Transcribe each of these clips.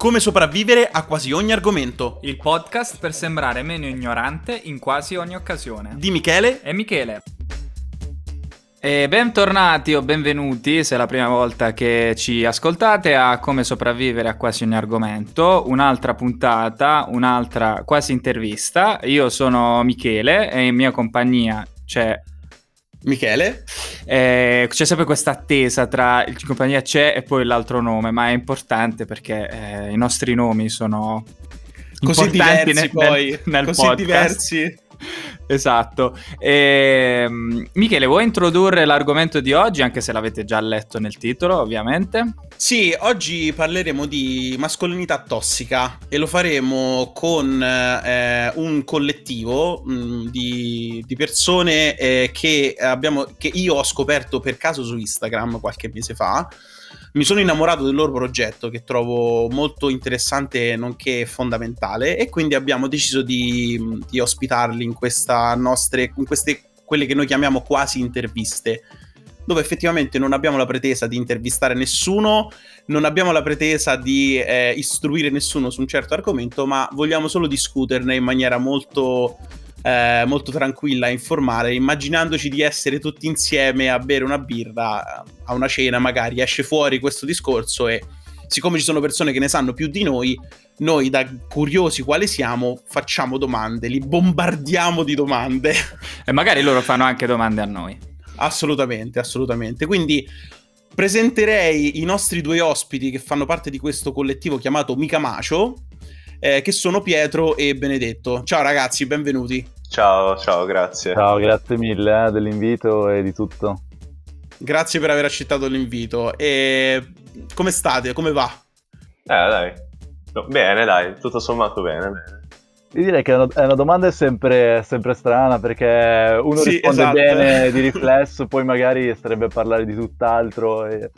Come sopravvivere a quasi ogni argomento. Il podcast per sembrare meno ignorante in quasi ogni occasione. Di Michele e Michele. E bentornati o benvenuti, se è la prima volta che ci ascoltate, a Come sopravvivere a quasi ogni argomento, un'altra puntata, un'altra quasi intervista. Io sono Michele e in mia compagnia c'è Michele. Eh, c'è sempre questa attesa tra il compagnia c'è e poi l'altro nome, ma è importante perché eh, i nostri nomi sono così diversi nel, poi, nel, nel così podcast. diversi. Esatto. E, Michele, vuoi introdurre l'argomento di oggi, anche se l'avete già letto nel titolo, ovviamente? Sì, oggi parleremo di mascolinità tossica e lo faremo con eh, un collettivo mh, mm, di, di, persone eh, che, abbiamo, che io ho scoperto per caso su Instagram qualche mese fa mi sono innamorato del loro progetto che trovo molto interessante nonché fondamentale e quindi abbiamo deciso di, di ospitarli in, nostre, in queste quelle che noi chiamiamo quasi interviste dove effettivamente non abbiamo la pretesa di intervistare nessuno, non abbiamo la pretesa di eh, istruire nessuno su un certo argomento, ma vogliamo solo discuterne in maniera molto eh, molto tranquilla e informale, immaginandoci di essere tutti insieme a bere una birra a una cena, magari esce fuori questo discorso e siccome ci sono persone che ne sanno più di noi, noi da curiosi quali siamo facciamo domande, li bombardiamo di domande. E magari loro fanno anche domande a noi. Assolutamente, assolutamente. Quindi presenterei i nostri due ospiti che fanno parte di questo collettivo chiamato Mica Macio eh, che sono Pietro e Benedetto. Ciao ragazzi, benvenuti. Ciao, ciao, grazie. Ciao, grazie mille eh, dell'invito e di tutto. Grazie per aver accettato l'invito. E come state? Come va? Eh, dai. No, bene, dai, tutto sommato bene, bene. Io direi che è una, è una domanda sempre, sempre, strana perché uno sì, risponde esatto. bene di riflesso, poi magari starebbe a parlare di tutt'altro. E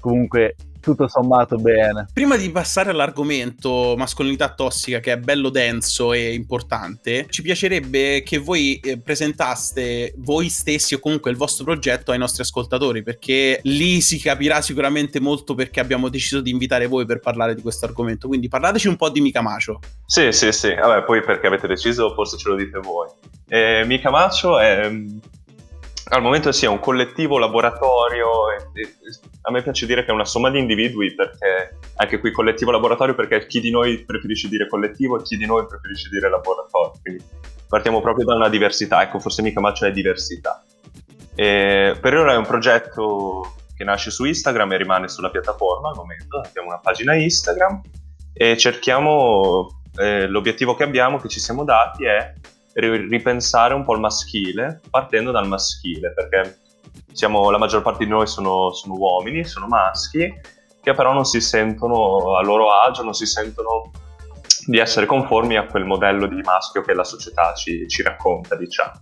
comunque tutto sommato bene. Prima di passare all'argomento mascolinità tossica, che è bello denso e importante, ci piacerebbe che voi eh, presentaste voi stessi o comunque il vostro progetto ai nostri ascoltatori, perché lì si capirà sicuramente molto perché abbiamo deciso di invitare voi per parlare di questo argomento. Quindi parlateci un po' di Micamacio. Sì, sì, sì. Vabbè, poi perché avete deciso, forse ce lo dite voi. Eh, Micamacio è al momento sia un collettivo laboratorio e, e, a me piace dire che è una somma di individui perché anche qui collettivo laboratorio perché chi di noi preferisce dire collettivo e chi di noi preferisce dire laboratorio quindi partiamo proprio da una diversità ecco forse mica ma c'è diversità. E per ora è un progetto che nasce su Instagram e rimane sulla piattaforma al momento abbiamo una pagina Instagram e cerchiamo eh, l'obiettivo che abbiamo che ci siamo dati è ripensare un po' il maschile, partendo dal maschile, perché siamo, la maggior parte di noi sono, sono, uomini, sono maschi, che però non si sentono a loro agio, non si sentono di essere conformi a quel modello di maschio che la società ci, ci racconta, diciamo.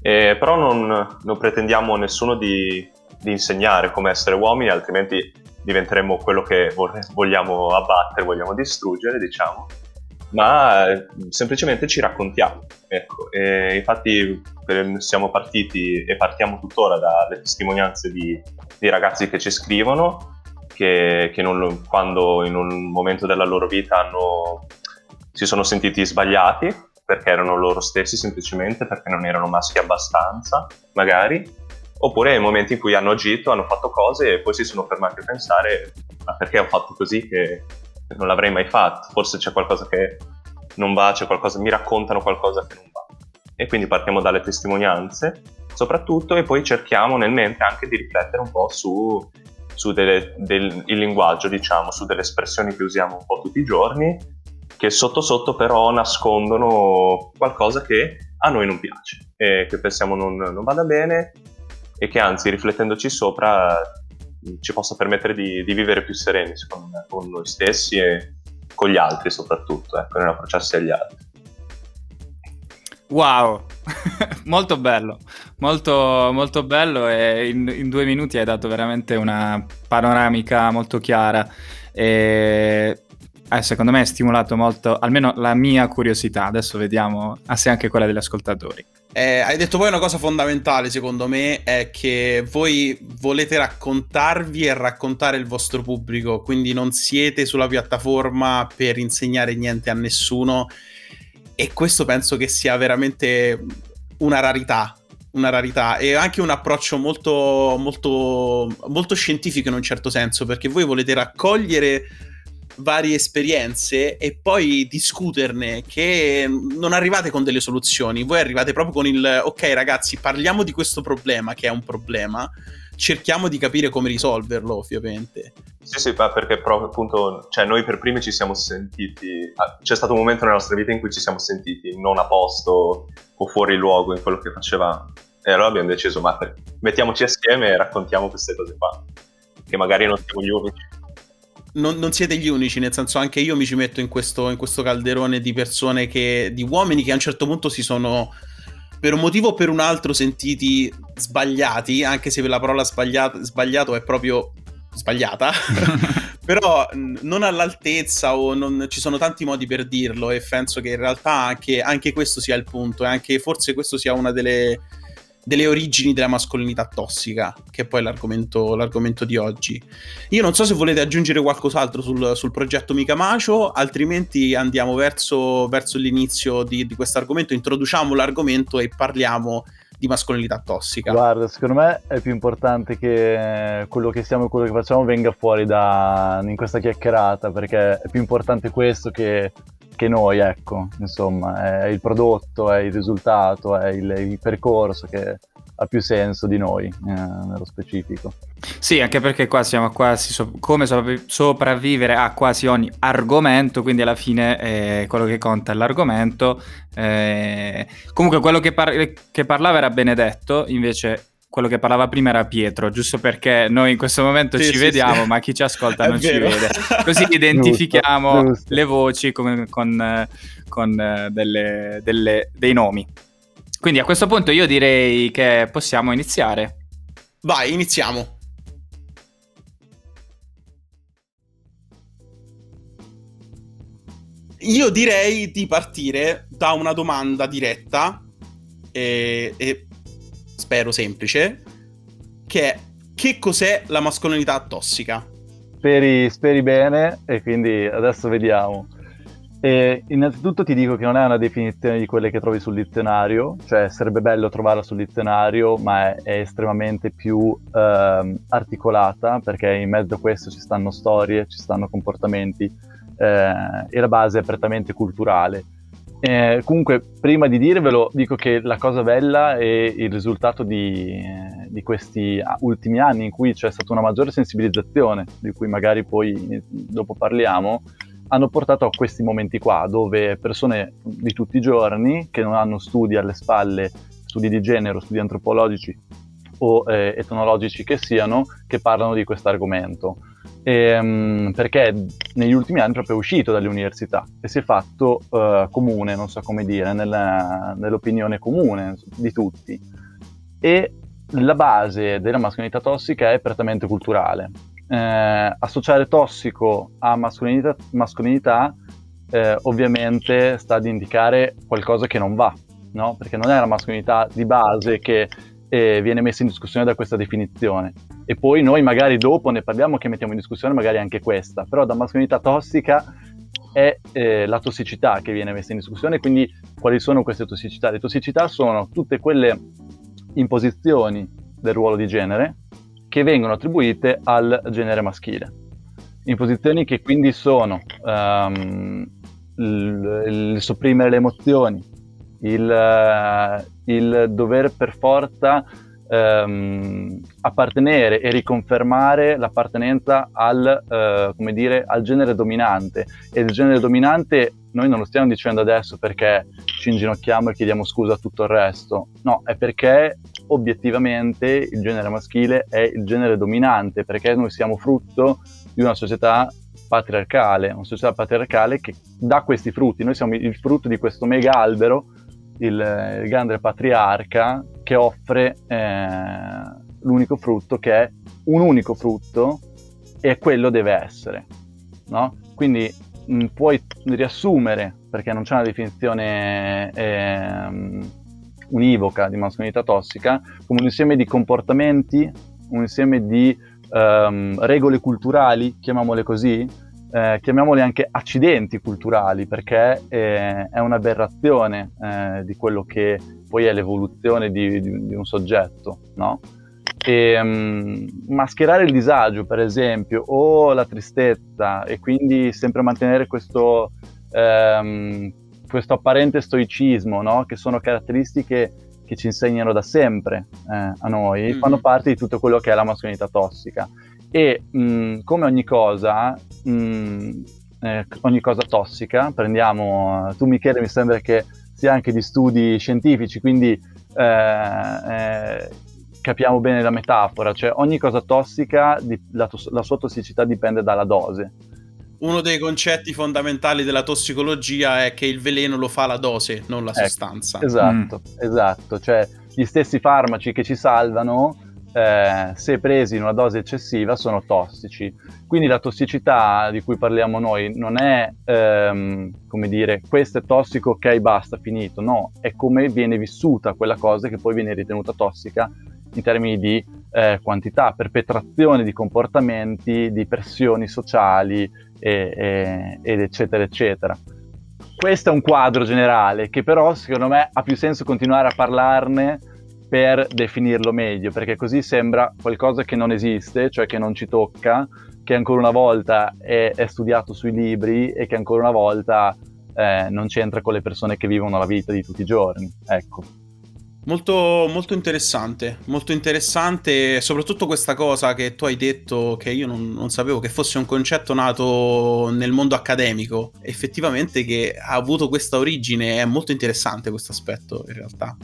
E, però non, non, pretendiamo nessuno di, di insegnare come essere uomini, altrimenti diventeremo quello che vogliamo abbattere, vogliamo distruggere, diciamo ma semplicemente ci raccontiamo. Ecco, infatti siamo partiti e partiamo tuttora dalle testimonianze di, di ragazzi che ci scrivono, che, che non, quando in un momento della loro vita hanno, si sono sentiti sbagliati, perché erano loro stessi semplicemente, perché non erano maschi abbastanza, magari, oppure nei momenti in cui hanno agito, hanno fatto cose e poi si sono fermati a pensare ma perché ho fatto così che non l'avrei mai fatto, forse c'è qualcosa che non va, c'è qualcosa, mi raccontano qualcosa che non va. E quindi partiamo dalle testimonianze, soprattutto, e poi cerchiamo nel mente anche di riflettere un po' su, su delle, del, il linguaggio, diciamo, su delle espressioni che usiamo un po' tutti i giorni, che sotto sotto però nascondono qualcosa che a noi non piace e che pensiamo non, non vada bene e che anzi riflettendoci sopra ci possa permettere di, di vivere più sereni secondo me, con noi stessi e con gli altri soprattutto, ecco, nell'approcciarsi agli altri. Wow, molto bello, molto, molto bello e in, in, due minuti hai dato veramente una panoramica molto chiara. E eh, secondo me ha stimolato molto, almeno la mia curiosità, adesso vediamo se anche quella degli ascoltatori. Eh, hai detto poi una cosa fondamentale, secondo me, è che voi volete raccontarvi e raccontare il vostro pubblico, quindi non siete sulla piattaforma per insegnare niente a nessuno e questo penso che sia veramente una rarità, una rarità e anche un approccio molto, molto, molto scientifico in un certo senso, perché voi volete raccogliere varie esperienze e poi discuterne che non arrivate con delle soluzioni, voi arrivate proprio con il ok ragazzi parliamo di questo problema che è un problema, cerchiamo di capire come risolverlo ovviamente. Sì sì, ma perché proprio appunto, cioè noi per primi ci siamo sentiti, ah, c'è stato un momento nella nostra vita in cui ci siamo sentiti non a posto o fuori luogo in quello che facevamo e allora abbiamo deciso ma mettiamoci assieme e raccontiamo queste cose qua, che magari non siamo gli unici non, non, siete gli unici, nel senso anche io mi ci metto in questo, in questo calderone di persone che, di uomini che a un certo punto si sono per un motivo o per un altro sentiti sbagliati, anche se la parola sbagliato è proprio sbagliata, però non all'altezza o non, ci sono tanti modi per dirlo e penso che in realtà anche, anche questo sia il punto e anche forse questo sia una delle delle origini della mascolinità tossica, che è poi l'argomento, l'argomento di oggi. Io non so se volete aggiungere qualcos'altro sul, sul progetto Micamacio, altrimenti andiamo verso, verso l'inizio di, di questo argomento, introduciamo l'argomento e parliamo di mascolinità tossica. Guarda, secondo me è più importante che quello che siamo e quello che facciamo venga fuori da, in questa chiacchierata, perché è più importante questo che che noi, ecco, insomma, è il prodotto, è il risultato, è il, il percorso che ha più senso di noi eh, nello specifico. Sì, anche perché qua siamo quasi so- come sopravvivere a quasi ogni argomento, quindi alla fine eh, quello che conta è l'argomento. Eh, comunque quello che, par- che parlava era Benedetto, invece quello che parlava prima era Pietro, giusto perché noi in questo momento sì, ci sì, vediamo, sì. ma chi ci ascolta non ci vede. Così identifichiamo giusto, giusto. le voci con, con, con eh, delle, delle, dei nomi. Quindi a questo punto io direi che possiamo iniziare. Vai, iniziamo. Io direi di partire da una domanda diretta e, e spero semplice, che è che cos'è la mascolinità tossica? Speri, speri bene e quindi adesso vediamo. E innanzitutto ti dico che non è una definizione di quelle che trovi sul dizionario, cioè sarebbe bello trovarla sul dizionario, ma è, è estremamente più eh, articolata perché in mezzo a questo ci stanno storie, ci stanno comportamenti eh, e la base è prettamente culturale. Eh, comunque, prima di dirvelo, dico che la cosa bella è il risultato di, di, questi ultimi anni in cui c'è stata una maggiore sensibilizzazione, di cui magari poi dopo parliamo, hanno portato a questi momenti qua, dove persone di tutti i giorni, che non hanno studi alle spalle, studi di genere, studi antropologici o eh, etnologici che siano, che parlano di questo argomento ehm, perché negli ultimi anni proprio è uscito dalle università e si è fatto uh, comune, non so come dire, nella, nell'opinione comune di tutti. E la base della mascolinità tossica è prettamente culturale. Eh, associare tossico a mascolinità, mascolinità eh, ovviamente sta ad indicare qualcosa che non va, no? perché non è la mascolinità di base che eh, viene messa in discussione da questa definizione. E poi noi magari dopo ne parliamo che mettiamo in discussione magari anche questa, però da mascolinità tossica è eh, la tossicità che viene messa in discussione, quindi quali sono queste tossicità? Le tossicità sono tutte quelle imposizioni del ruolo di genere che vengono attribuite al genere maschile. Imposizioni che quindi sono um, il, il sopprimere le emozioni, il, eh, il dover per forza ehm, appartenere e riconfermare l'appartenenza al, eh, dire, al genere dominante. E il genere dominante noi non lo stiamo dicendo adesso perché ci inginocchiamo e chiediamo scusa a tutto il resto, no, è perché obiettivamente il genere maschile è il genere dominante, perché noi siamo frutto di una società patriarcale, una società patriarcale che dà questi frutti, noi siamo il frutto di questo mega albero il, il grande patriarca che offre eh, l'unico frutto che è un unico frutto e quello deve essere. No? Quindi mh, puoi riassumere, perché non c'è una definizione eh, univoca di mascolinità tossica, come un insieme di comportamenti, un insieme di um, regole culturali, chiamiamole così, eh, chiamiamoli anche accidenti culturali, perché eh, è un'aberrazione eh, di quello che poi è l'evoluzione di, di, di un soggetto, no? E, um, mascherare il disagio, per esempio, o la tristezza, e quindi sempre mantenere questo, um, questo apparente stoicismo, no? che sono caratteristiche che ci insegnano da sempre eh, a noi, mm. fanno parte di tutto quello che è la mascolinità tossica. E mh, come ogni cosa, mh, eh, ogni cosa tossica, prendiamo, tu Michele mi sembra che sia anche di studi scientifici, quindi eh, eh, capiamo bene la metafora, cioè ogni cosa tossica, di, la, tos- la sua tossicità dipende dalla dose. Uno dei concetti fondamentali della tossicologia è che il veleno lo fa la dose, non la ecco, sostanza. Esatto, mm. esatto, cioè gli stessi farmaci che ci salvano eh, se presi in una dose eccessiva sono tossici. Quindi la tossicità di cui parliamo noi non è ehm, come dire questo è tossico, ok, basta, finito. No, è come viene vissuta quella cosa che poi viene ritenuta tossica in termini di eh, quantità, perpetrazione di comportamenti, di pressioni sociali e, e, ed eccetera eccetera. Questo è un quadro generale che però secondo me ha più senso continuare a parlarne per definirlo meglio, perché così sembra qualcosa che non esiste, cioè che non ci tocca, che ancora una volta è, è studiato sui libri e che ancora una volta eh, non c'entra con le persone che vivono la vita di tutti i giorni. Ecco. Molto, molto interessante, molto interessante, soprattutto questa cosa che tu hai detto che io non, non, sapevo che fosse un concetto nato nel mondo accademico, effettivamente che ha avuto questa origine, è molto interessante questo aspetto in realtà.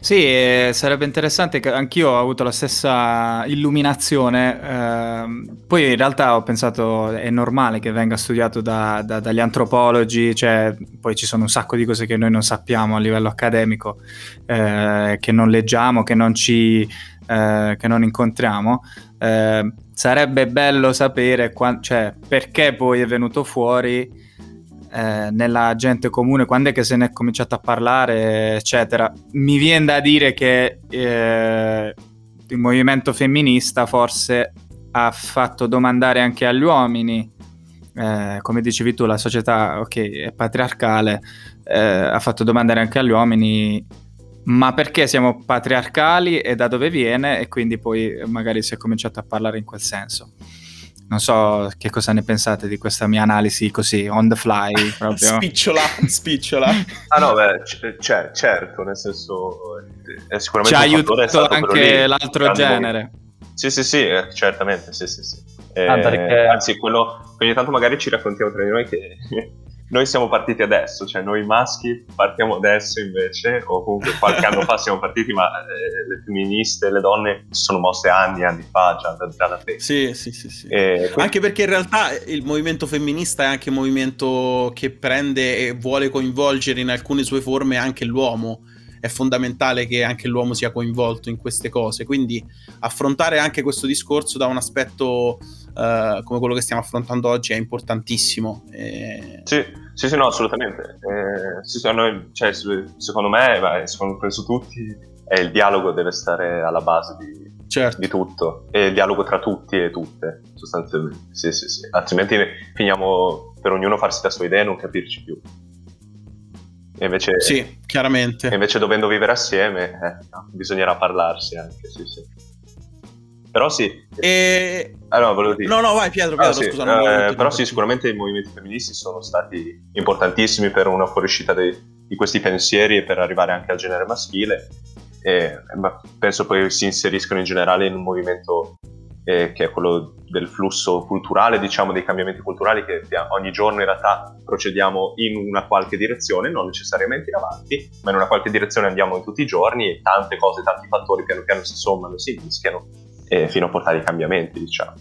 Sì, eh, sarebbe interessante anch'io ho avuto la stessa illuminazione, eh, poi in realtà ho pensato è normale che venga studiato da, da, dagli antropologi, cioè poi ci sono un sacco di cose che noi non sappiamo a livello accademico. Eh, che non leggiamo, che non ci eh, che non incontriamo, eh, sarebbe bello sapere qua- cioè, perché poi è venuto fuori eh, nella gente comune, quando è che se ne è cominciato a parlare, eccetera. Mi viene da dire che eh, il movimento femminista forse ha fatto domandare anche agli uomini. Eh, come dicevi tu, la società okay, è patriarcale, eh, ha fatto domandare anche agli uomini ma perché siamo patriarcali e da dove viene e quindi poi magari si è cominciato a parlare in quel senso. Non so che cosa ne pensate di questa mia analisi così, on the fly proprio. spicciola, spicciola. ah no, beh, c- cioè, certo, nel senso è sicuramente Ci ha aiutato anche l'altro genere. Sì, sì, sì, eh, certamente, sì, sì, sì. Eh, ah, perché... Anzi, quello ogni tanto magari ci raccontiamo tra di noi che noi siamo partiti adesso, cioè noi maschi partiamo adesso invece, o comunque qualche anno fa siamo partiti, ma eh, le femministe, le donne si sono mosse anni e anni fa, già, già da te. Sì, sì, sì. sì. E, quindi... Anche perché in realtà il movimento femminista è anche un movimento che prende e vuole coinvolgere in alcune sue forme anche l'uomo è fondamentale che anche l'uomo sia coinvolto in queste cose. Quindi affrontare anche questo discorso da un aspetto uh, come quello che stiamo affrontando oggi è importantissimo. E... Sì, sì, sì, no, assolutamente. Eh, secondo, cioè, secondo me, beh, secondo penso tutti, è il dialogo deve stare alla base di, certo. di tutto. E il dialogo tra tutti e tutte, sostanzialmente. Sì, sì, sì. Altrimenti finiamo per ognuno farsi la sua idea e non capirci più. E invece, sì, chiaramente. Invece dovendo vivere assieme, eh, bisognerà parlarsi anche, sì, sì. Però sì. E... Ah, no, volevo dire. No, no, vai Pietro, Pietro ah, sì. scusa. Eh, però sì, sicuramente i movimenti femministi sono stati importantissimi per una fuoriuscita dei, di questi pensieri e per arrivare anche al genere maschile. E, ma penso poi si inseriscono in generale in un movimento eh, che è quello del flusso culturale, diciamo, dei cambiamenti culturali che ogni giorno in realtà procediamo in una qualche direzione, non necessariamente in avanti, ma in una qualche direzione andiamo in tutti i giorni e tante cose, tanti fattori piano piano si sommano, si mischiano eh, fino a portare i cambiamenti, diciamo.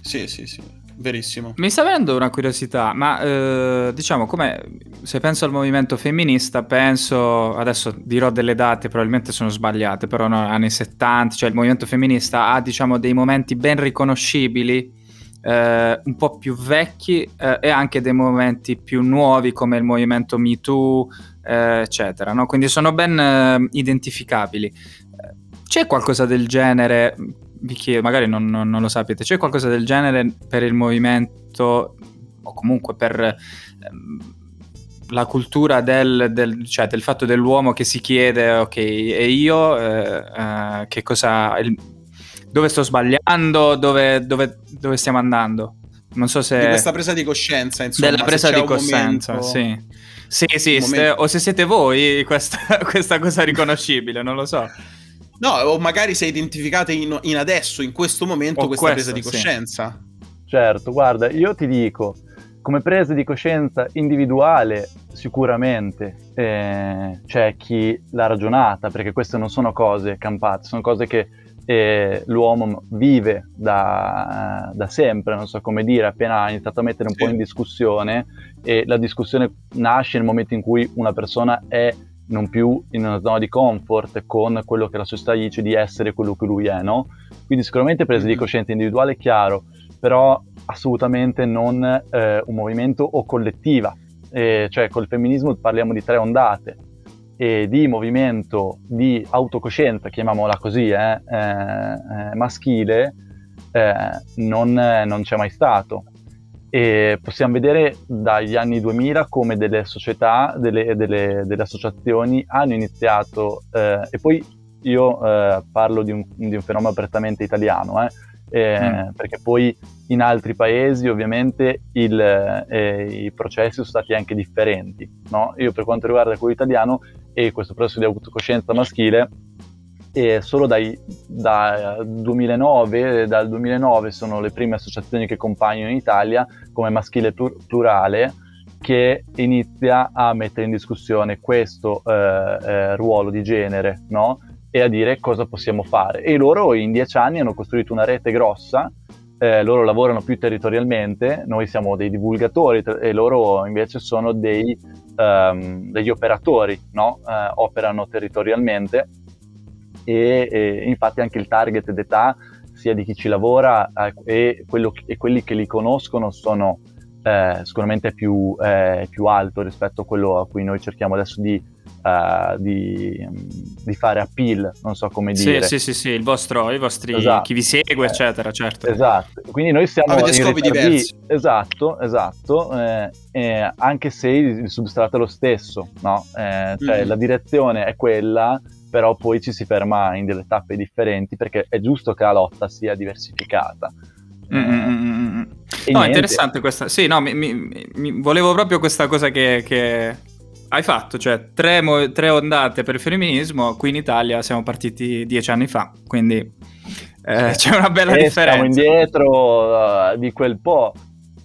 Sì, sì, sì. Verissimo. Mi sta venendo una curiosità, ma eh, diciamo come se penso al movimento femminista, penso adesso dirò delle date, probabilmente sono sbagliate, però no, anni 70, cioè il movimento femminista ha diciamo dei momenti ben riconoscibili eh, un po' più vecchi eh, e anche dei movimenti più nuovi come il movimento Me Too, eh, eccetera. No? Quindi sono ben eh, identificabili. Eh, c'è qualcosa del genere, vi chiedo, magari non, non, non, lo sapete, c'è qualcosa del genere per il movimento o comunque per ehm, la cultura del, del, cioè del, fatto dell'uomo che si chiede, ok, e io eh, che cosa... Il, dove sto sbagliando, dove, dove, dove, stiamo andando. Non so se... Di questa presa di coscienza, insomma. Della presa di coscienza, momento... sì. Sì, sì, ste... o se siete voi questa, questa cosa riconoscibile, non lo so. No, o magari se identificate in, in adesso, in questo momento, o questa questo, presa di coscienza. Sì. Certo, guarda, io ti dico, come presa di coscienza individuale sicuramente eh, c'è chi l'ha ragionata, perché queste non sono cose campate, sono cose che eh, l'uomo vive da, da, sempre, non so come dire, appena ha iniziato a mettere un sì. po' in discussione e la discussione nasce nel momento in cui una persona è non più in una zona di comfort con quello che la società dice di essere quello che lui è, no? Quindi sicuramente presa di mm-hmm. coscienza individuale è chiaro, però assolutamente non eh, un movimento o collettiva, eh, cioè col femminismo parliamo di tre ondate, e di movimento di autocoscienza, chiamiamola così, eh, eh, eh maschile, eh, non, non, c'è mai stato. E possiamo vedere dagli anni 2000 come delle società, delle, delle, delle associazioni hanno iniziato, eh, e poi io eh, parlo di un, di un, fenomeno prettamente italiano, mm. perché poi in altri paesi ovviamente il, i processi sono stati anche differenti. No? Io per quanto riguarda quello italiano e questo processo di autocoscienza maschile e solo dai, da 2009, dal 2009 sono le prime associazioni che compaiono in Italia come maschile plurale che inizia a mettere in discussione questo eh, eh, ruolo di genere no? e a dire cosa possiamo fare. E loro in dieci anni hanno costruito una rete grossa, eh, loro lavorano più territorialmente, noi siamo dei divulgatori e loro invece sono dei um, degli operatori, no? uh, operano territorialmente e, e, infatti anche il target d'età sia di chi ci lavora uh, e, quello, e, quelli che li conoscono sono uh, sicuramente più, più, alto rispetto a quello a cui noi cerchiamo adesso di, di, di fare appeal, non so come dire. Sì, sì, sì, sì il vostro, i vostri, esatto. chi vi segue, eccetera, certo. Esatto, quindi noi siamo... Avete scopi diversi. Esatto, esatto, eh, eh, anche se il substrato è lo stesso, no? Eh, cioè mm. la direzione è quella, però poi ci si ferma in delle tappe differenti perché è giusto che la lotta sia diversificata. Mm-hmm. No, è interessante questa. Sì, no, mi, mi, mi, volevo proprio questa cosa che, che hai fatto, cioè tre, mo- tre, ondate per il femminismo. Qui in Italia siamo partiti dieci anni fa, quindi eh, c'è una bella e differenza. Siamo indietro uh, di quel po'.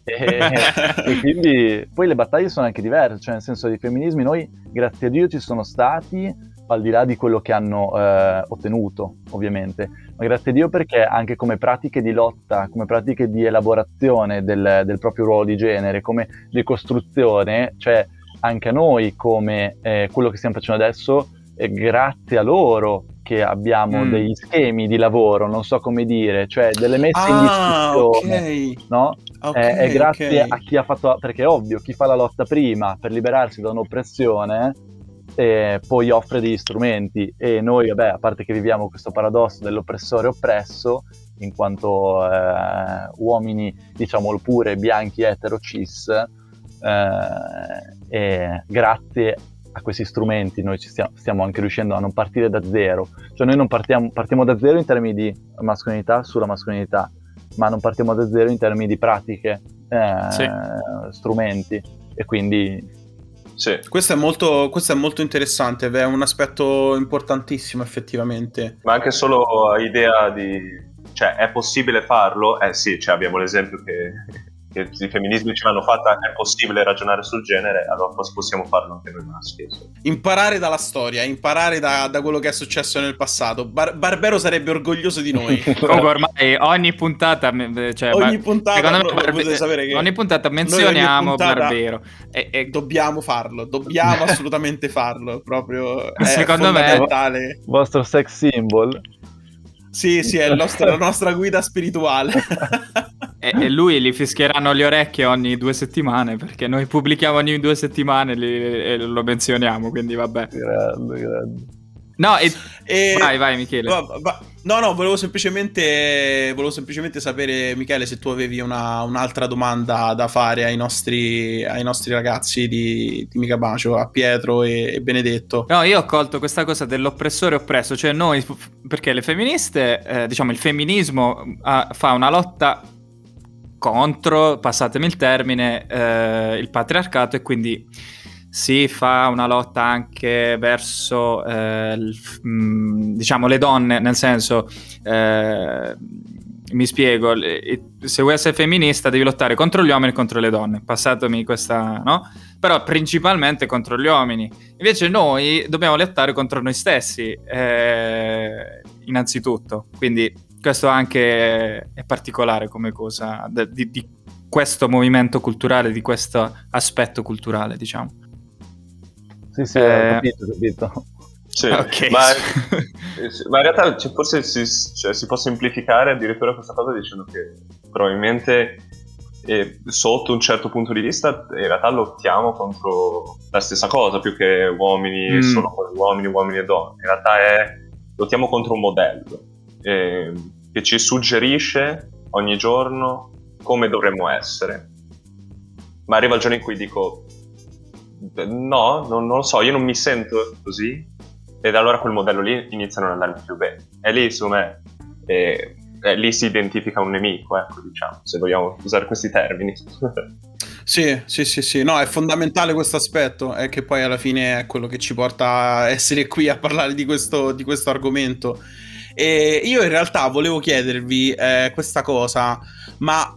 E, e, quindi poi le battaglie sono anche diverse, cioè nel senso dei femminismi noi grazie a Dio ci sono stati al di là di quello che hanno eh, ottenuto ovviamente, ma grazie a Dio perché anche come pratiche di lotta, come pratiche di elaborazione del, del proprio ruolo di genere, come ricostruzione, cioè anche a noi come eh, quello che stiamo facendo adesso, eh, grazie a loro che abbiamo mm. degli schemi di lavoro, non so come dire, cioè delle messe ah, in discussione, okay. no? Okay, eh, è grazie okay. a chi ha fatto, perché è ovvio, chi fa la lotta prima per liberarsi da un'oppressione, eh, poi offre degli strumenti e noi, vabbè, a parte che viviamo questo paradosso dell'oppressore oppresso, in quanto eh, uomini, diciamolo pure, bianchi, etero, cis, eh, grazie a questi strumenti noi ci stiamo, stiamo, anche riuscendo a non partire da zero. Cioè noi non partiamo, partiamo da zero in termini di mascolinità sulla mascolinità, ma non partiamo da zero in termini di pratiche, eh, sì. strumenti e quindi... Sì. Questo, è molto, questo è molto interessante, è un aspetto importantissimo effettivamente. Ma anche solo idea di... cioè è possibile farlo? Eh sì, cioè abbiamo l'esempio che che i femminismi ce l'hanno fatta, è possibile ragionare sul genere, allora possiamo farlo anche noi maschi. Imparare dalla storia, imparare da, da, quello che è successo nel passato. Bar- Barbero sarebbe orgoglioso di noi. Comunque ormai ogni puntata, cioè, ogni puntata, me, Barbe- sapere che ogni puntata menzioniamo puntata Barbero. E, e... Dobbiamo farlo, dobbiamo assolutamente farlo, proprio secondo me il vostro sex symbol. Sì, sì, è nostro, la nostra guida spirituale. E, e, lui gli fischieranno le orecchie ogni due settimane perché noi pubblichiamo ogni due settimane e lo menzioniamo, quindi vabbè. Grande, grande. No, e... E... vai, vai Michele. Va, va, no, no, volevo semplicemente, volevo semplicemente sapere, Michele, se tu avevi una, un'altra domanda da fare ai nostri, ai nostri ragazzi di, di Mica Bacio, a Pietro e, e, Benedetto. No, io ho colto questa cosa dell'oppressore oppresso, cioè noi, perché le femministe, eh, diciamo il femminismo uh, fa una lotta contro, passatemi il termine, eh, il patriarcato e quindi si fa una lotta anche verso eh, il, mh, mm, diciamo le donne, nel senso eh, mi spiego, se vuoi essere femminista devi lottare contro gli uomini e contro le donne, passatemi questa, no? Però principalmente contro gli uomini. Invece noi dobbiamo lottare contro noi stessi, eh, innanzitutto. Quindi questo anche è particolare come cosa di, di questo movimento culturale, di questo aspetto culturale, diciamo. Sì, sì, eh... ho capito, ho capito. Sì, okay. ma, ma, in realtà cioè, forse si, cioè, si, può semplificare addirittura questa cosa dicendo che probabilmente eh, sotto un certo punto di vista in realtà lottiamo contro la stessa cosa più che uomini mm. solo uomini, uomini e donne. In realtà è, lottiamo contro un modello eh, che ci suggerisce ogni giorno come dovremmo essere. Ma arriva il giorno in cui dico No, non, non, lo so, io non mi sento così. Ed allora quel modello lì inizia a non andarmi più bene. E lì, secondo me, eh, lì si identifica un nemico, ecco, diciamo, se vogliamo usare questi termini. Sì, sì, sì, sì, no, è fondamentale questo aspetto, è che poi alla fine è quello che ci porta a essere qui a parlare di questo, di questo argomento. E io in realtà volevo chiedervi eh, questa cosa, ma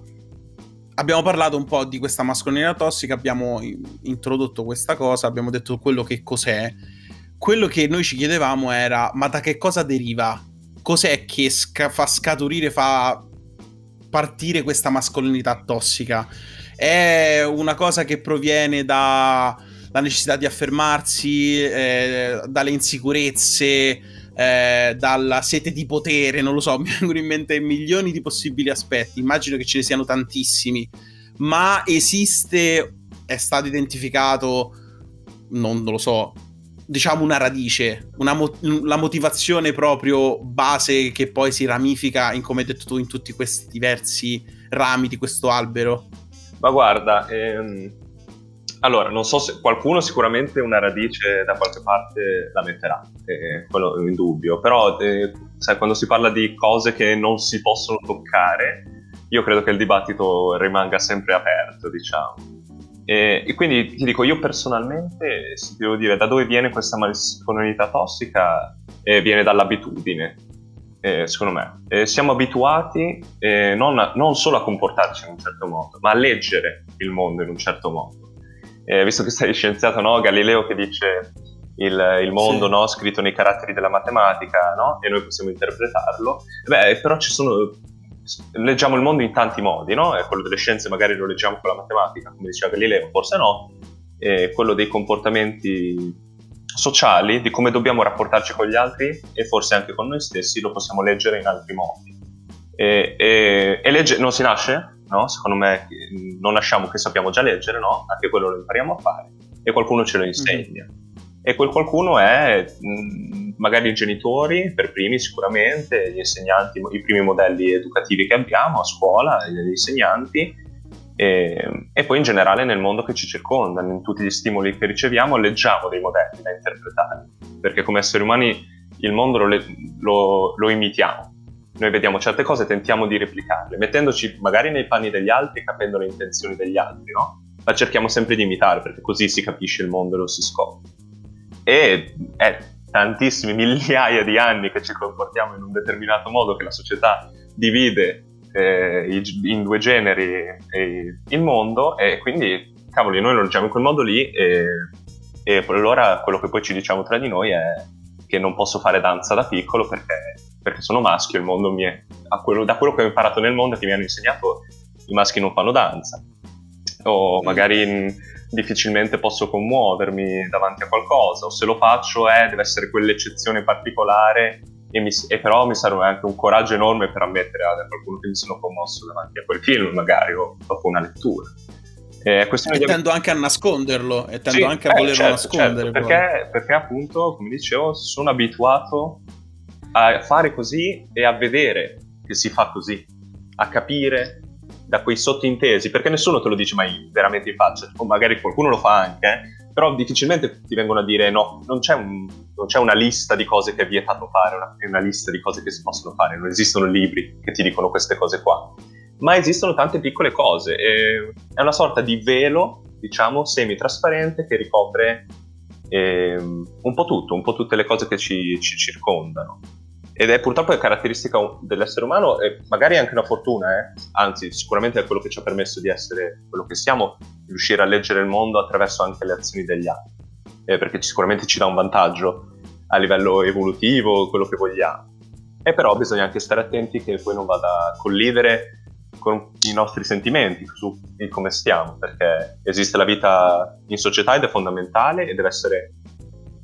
abbiamo parlato un po' di questa mascolinità tossica, abbiamo introdotto questa cosa, abbiamo detto quello che cos'è. Quello che noi ci chiedevamo era: ma da che cosa deriva? Cos'è che sca- fa scaturire, fa partire questa mascolinità tossica? È una cosa che proviene dalla necessità di affermarsi, eh, dalle insicurezze, eh, dalla sete di potere, non lo so, mi vengono in mente milioni di possibili aspetti, immagino che ce ne siano tantissimi, ma esiste, è stato identificato, non, non lo so, diciamo una radice, una mo- la motivazione proprio base che poi si ramifica, in, come hai detto tu, in tutti questi diversi rami di questo albero? Ma guarda, ehm, allora, non so se qualcuno sicuramente una radice da qualche parte la metterà, eh, quello in dubbio, però eh, sai, quando si parla di cose che non si possono toccare, io credo che il dibattito rimanga sempre aperto, diciamo. E, e quindi ti dico, io personalmente, se devo dire da dove viene questa mascolinità tossica, eh, viene dall'abitudine, eh, secondo me. Eh, siamo abituati eh, non, non, solo a comportarci in un certo modo, ma a leggere il mondo in un certo modo eh, visto che sei scienziato, no? Galileo che dice il, il mondo sì. no? scritto nei caratteri della matematica no? e noi possiamo interpretarlo, beh, però ci sono leggiamo il mondo in tanti modi, no? E quello delle scienze magari lo leggiamo con la matematica, come diceva Galileo, forse no, e quello dei comportamenti sociali, di come dobbiamo rapportarci con gli altri e forse anche con noi stessi, lo possiamo leggere in altri modi. E, e, e legge- non si nasce no? Secondo me non lasciamo che sappiamo già leggere, no? Anche quello lo impariamo a fare e qualcuno ce lo insegna. Mm-hmm. E quel qualcuno è mh, magari i genitori, per primi sicuramente, gli insegnanti, i primi modelli educativi che abbiamo a scuola, gli insegnanti, e, e, poi in generale nel mondo che ci circonda, in tutti gli stimoli che riceviamo, leggiamo dei modelli da interpretare, perché come esseri umani il mondo lo, lo, lo imitiamo, noi vediamo certe cose e tentiamo di replicarle, mettendoci magari nei panni degli altri, capendo le intenzioni degli altri, no? Ma cerchiamo sempre di imitare, perché così si capisce il mondo e lo si scopre. E è tantissimi migliaia di anni che ci comportiamo in un determinato modo, che la società divide eh, in due generi eh, il mondo, e quindi, cavoli, noi lo leggiamo in quel modo lì, e, e allora quello che poi ci diciamo tra di noi è che non posso fare danza da piccolo perché perché sono maschio, il mondo mi è, quello, da quello che ho imparato nel mondo che mi hanno insegnato, i maschi non fanno danza. O mm. magari mh, difficilmente posso commuovermi davanti a qualcosa, o se lo faccio è, deve essere quell'eccezione particolare e, mi, e, però mi serve anche un coraggio enorme per ammettere a qualcuno che mi sono commosso davanti a quel film, magari, o dopo una lettura. Eh, e di... tendo anche a nasconderlo, e tendo sì, anche a eh, volerlo certo, nascondere. Certo, perché, perché, appunto, come dicevo, sono abituato a fare così e a vedere che si fa così, a capire da quei sottintesi, perché nessuno te lo dice mai veramente in faccia, o magari qualcuno lo fa anche, eh? però difficilmente ti vengono a dire no, non c'è, un, non c'è, una lista di cose che è vietato fare, una, una lista di cose che si possono fare, non esistono libri che ti dicono queste cose qua, ma esistono tante piccole cose, è una sorta di velo, diciamo, semi-trasparente che ricopre eh, un po' tutto, un po' tutte le cose che ci, ci circondano ed è purtroppo caratteristica dell'essere umano e magari anche una fortuna, eh? anzi sicuramente è quello che ci ha permesso di essere quello che siamo, riuscire a leggere il mondo attraverso anche le azioni degli altri, eh, perché sicuramente ci dà un vantaggio a livello evolutivo, quello che vogliamo. E però bisogna anche stare attenti che poi non vada a collidere con i nostri sentimenti su come stiamo, perché esiste la vita in società ed è fondamentale e deve essere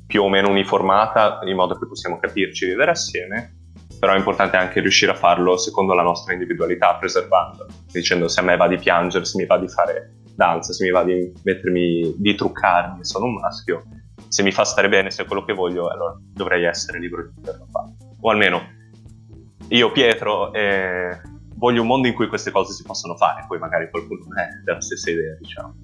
più o meno uniformata in modo che possiamo capirci e vivere assieme, però è importante anche riuscire a farlo secondo la nostra individualità, preservandola, dicendo se a me va di piangere, se mi va di fare danza, se mi va di mettermi, di truccarmi, sono un maschio, se mi fa stare bene, se è quello che voglio, allora dovrei essere libero di poterlo fare. O almeno io, Pietro, eh, voglio un mondo in cui queste cose si possono fare, poi magari qualcuno è della stessa idea, diciamo.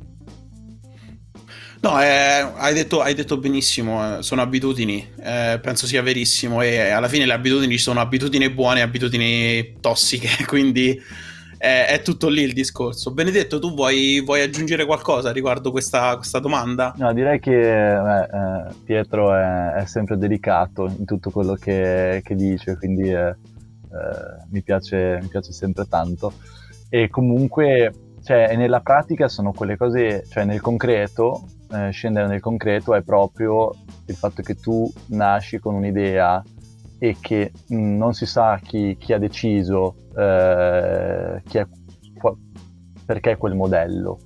No, eh, hai, detto, hai, detto, benissimo, eh, sono abitudini, eh, penso sia verissimo e alla fine le abitudini sono abitudini buone e abitudini tossiche, quindi eh, è tutto lì il discorso. Benedetto, tu vuoi, vuoi aggiungere qualcosa riguardo questa, questa, domanda? No, direi che beh, eh, Pietro è, è, sempre delicato in tutto quello che, che dice, quindi eh, mi piace, mi piace sempre tanto. E comunque cioè, nella pratica sono quelle cose, cioè nel concreto, eh, scendere nel concreto è proprio il fatto che tu nasci con un'idea e che mh, mm, non si sa chi, chi ha deciso eh, chi è, qua, perché quel modello,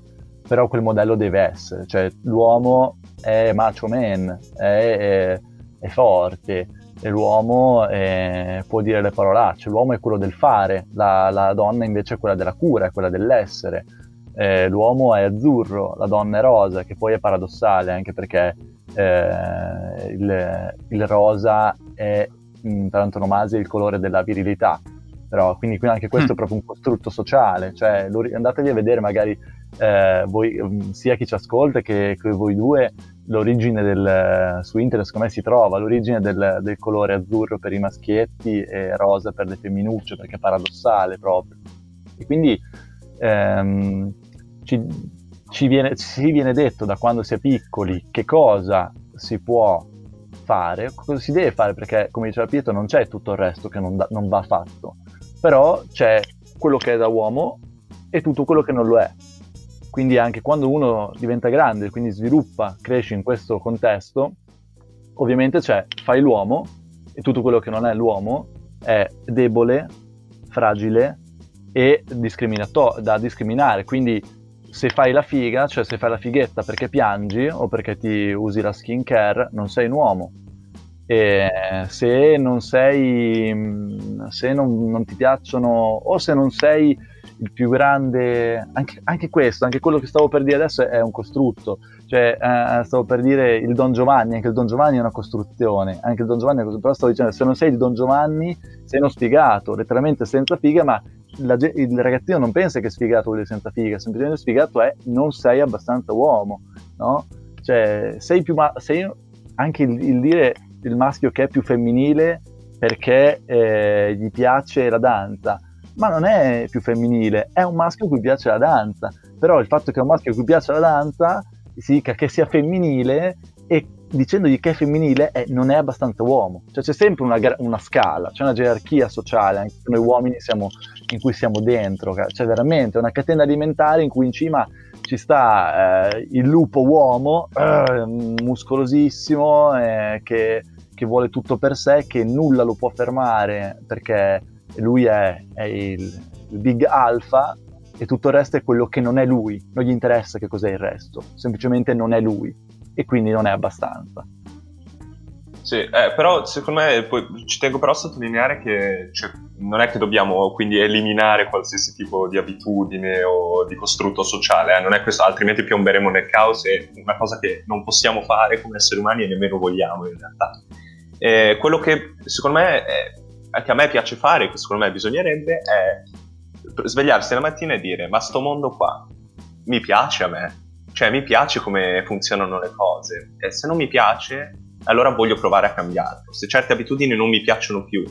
però quel modello deve essere, cioè l'uomo è macho man, è, è, è forte, e l'uomo eh, può dire le parolacce, l'uomo è quello del fare, la, la, donna invece è quella della cura, è quella dell'essere. Eh, l'uomo è azzurro, la donna è rosa, che poi è paradossale anche perché eh, il, il, rosa è in per antonomasia il colore della virilità. Però, quindi, quindi anche questo mm. è proprio un costrutto sociale, cioè andatevi a vedere magari eh, voi, mm, sia chi ci ascolta che, che voi due l'origine del, su internet secondo me si trova l'origine del, del, colore azzurro per i maschietti e rosa per le femminucce perché è paradossale proprio e quindi ehm, ci, ci, viene, ci viene detto da quando si è piccoli che cosa si può fare, cosa si deve fare perché come diceva Pietro non c'è tutto il resto che non, da, non va fatto però c'è quello che è da uomo e tutto quello che non lo è quindi anche quando uno diventa grande, quindi sviluppa, cresce in questo contesto, ovviamente c'è, fai l'uomo e tutto quello che non è l'uomo è debole, fragile e discriminato- da discriminare. Quindi se fai la figa, cioè se fai la fighetta perché piangi o perché ti usi la skin care, non sei un uomo. E se non sei, se non, non ti piacciono, o se non sei il più grande, anche, anche, questo, anche quello che stavo per dire adesso è, un costrutto, cioè eh, stavo per dire il Don Giovanni, anche il Don Giovanni è una costruzione, anche il Don Giovanni è una però stavo dicendo se non sei il Don Giovanni sei uno sfigato, letteralmente senza figa, ma la, il ragazzino non pensa che sfigato vuol dire senza figa, semplicemente sfigato è non sei abbastanza uomo, no? Cioè sei più, ma- sei anche il, il dire il maschio che è più femminile perché eh, gli piace la danza, ma non è più femminile, è un maschio a cui piace la danza. Però il fatto che è un maschio a cui piace la danza significa che sia femminile e dicendogli che è femminile è, non è abbastanza uomo. Cioè c'è sempre una, una, scala, c'è una gerarchia sociale, anche noi uomini siamo, in cui siamo dentro, c'è veramente una catena alimentare in cui in cima ci sta eh, il lupo uomo, eh, muscolosissimo, eh, che, che vuole tutto per sé, che nulla lo può fermare perché lui è, è il, il, big alpha e tutto il resto è quello che non è lui, non gli interessa che cos'è il resto, semplicemente non è lui e quindi non è abbastanza. Sì, eh, però secondo me poi, ci tengo però a sottolineare che cioè, non è che dobbiamo quindi eliminare qualsiasi tipo di abitudine o di costrutto sociale, eh, questo, altrimenti piomberemo nel caos e una cosa che non possiamo fare come esseri umani e nemmeno vogliamo in realtà. Eh, quello che secondo me, è, che a me piace fare, che secondo me bisognerebbe, è svegliarsi la mattina e dire ma sto mondo qua mi piace a me, cioè mi piace come funzionano le cose e se non mi piace allora voglio provare a cambiarlo. Se certe abitudini non mi piacciono più,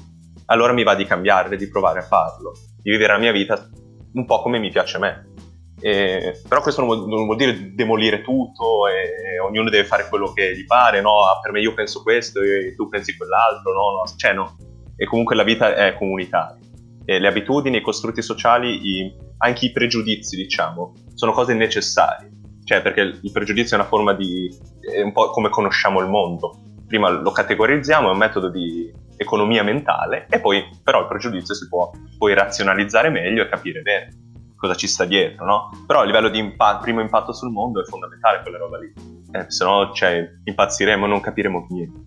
allora mi va di cambiarle, di provare a farlo, di vivere la mia vita un po' come mi piace a me. E, però questo non vuol, non vuol, dire demolire tutto e ognuno deve fare quello che gli pare, no? Ah, per me io penso questo e tu pensi quell'altro, no? no. Cioè no. E comunque la vita è comunitaria. E le abitudini, i costrutti sociali, i, anche i pregiudizi, diciamo, sono cose necessarie. Cioè, perché il pregiudizio è una forma di... è un po' come conosciamo il mondo prima lo categorizziamo, è un metodo di economia mentale e poi però il pregiudizio si può poi razionalizzare meglio e capire bene cosa ci sta dietro, no? Però a livello di impa- primo impatto sul mondo è fondamentale quella roba lì, eh, se no cioè, impazziremo e non capiremo niente.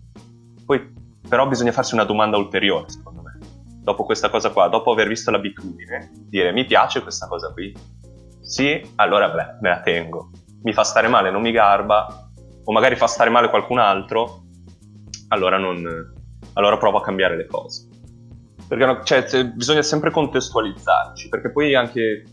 Poi però bisogna farsi una domanda ulteriore, secondo me. Dopo questa cosa qua, dopo aver visto l'abitudine, dire mi piace questa cosa qui? Sì, allora beh, me la tengo. Mi fa stare male, non mi garba, o magari fa stare male qualcun altro, allora, non, allora provo a cambiare le cose. Perché cioè, bisogna sempre contestualizzarci, perché poi anche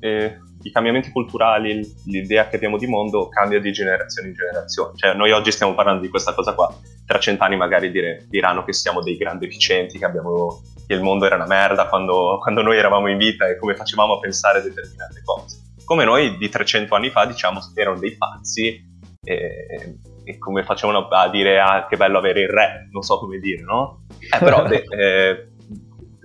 eh, i cambiamenti culturali, l'idea che abbiamo di mondo cambia di generazione in generazione. Cioè, noi oggi stiamo parlando di questa cosa qua, tra cent'anni magari dire, diranno che siamo dei grandi efficienti, che, abbiamo, che il mondo era una merda quando, quando noi eravamo in vita e come facevamo a pensare determinate cose. Come noi di 300 anni fa diciamo erano dei pazzi e, e come facevano a dire ah che bello avere il re, non so come dire, no? Eh, però de, eh,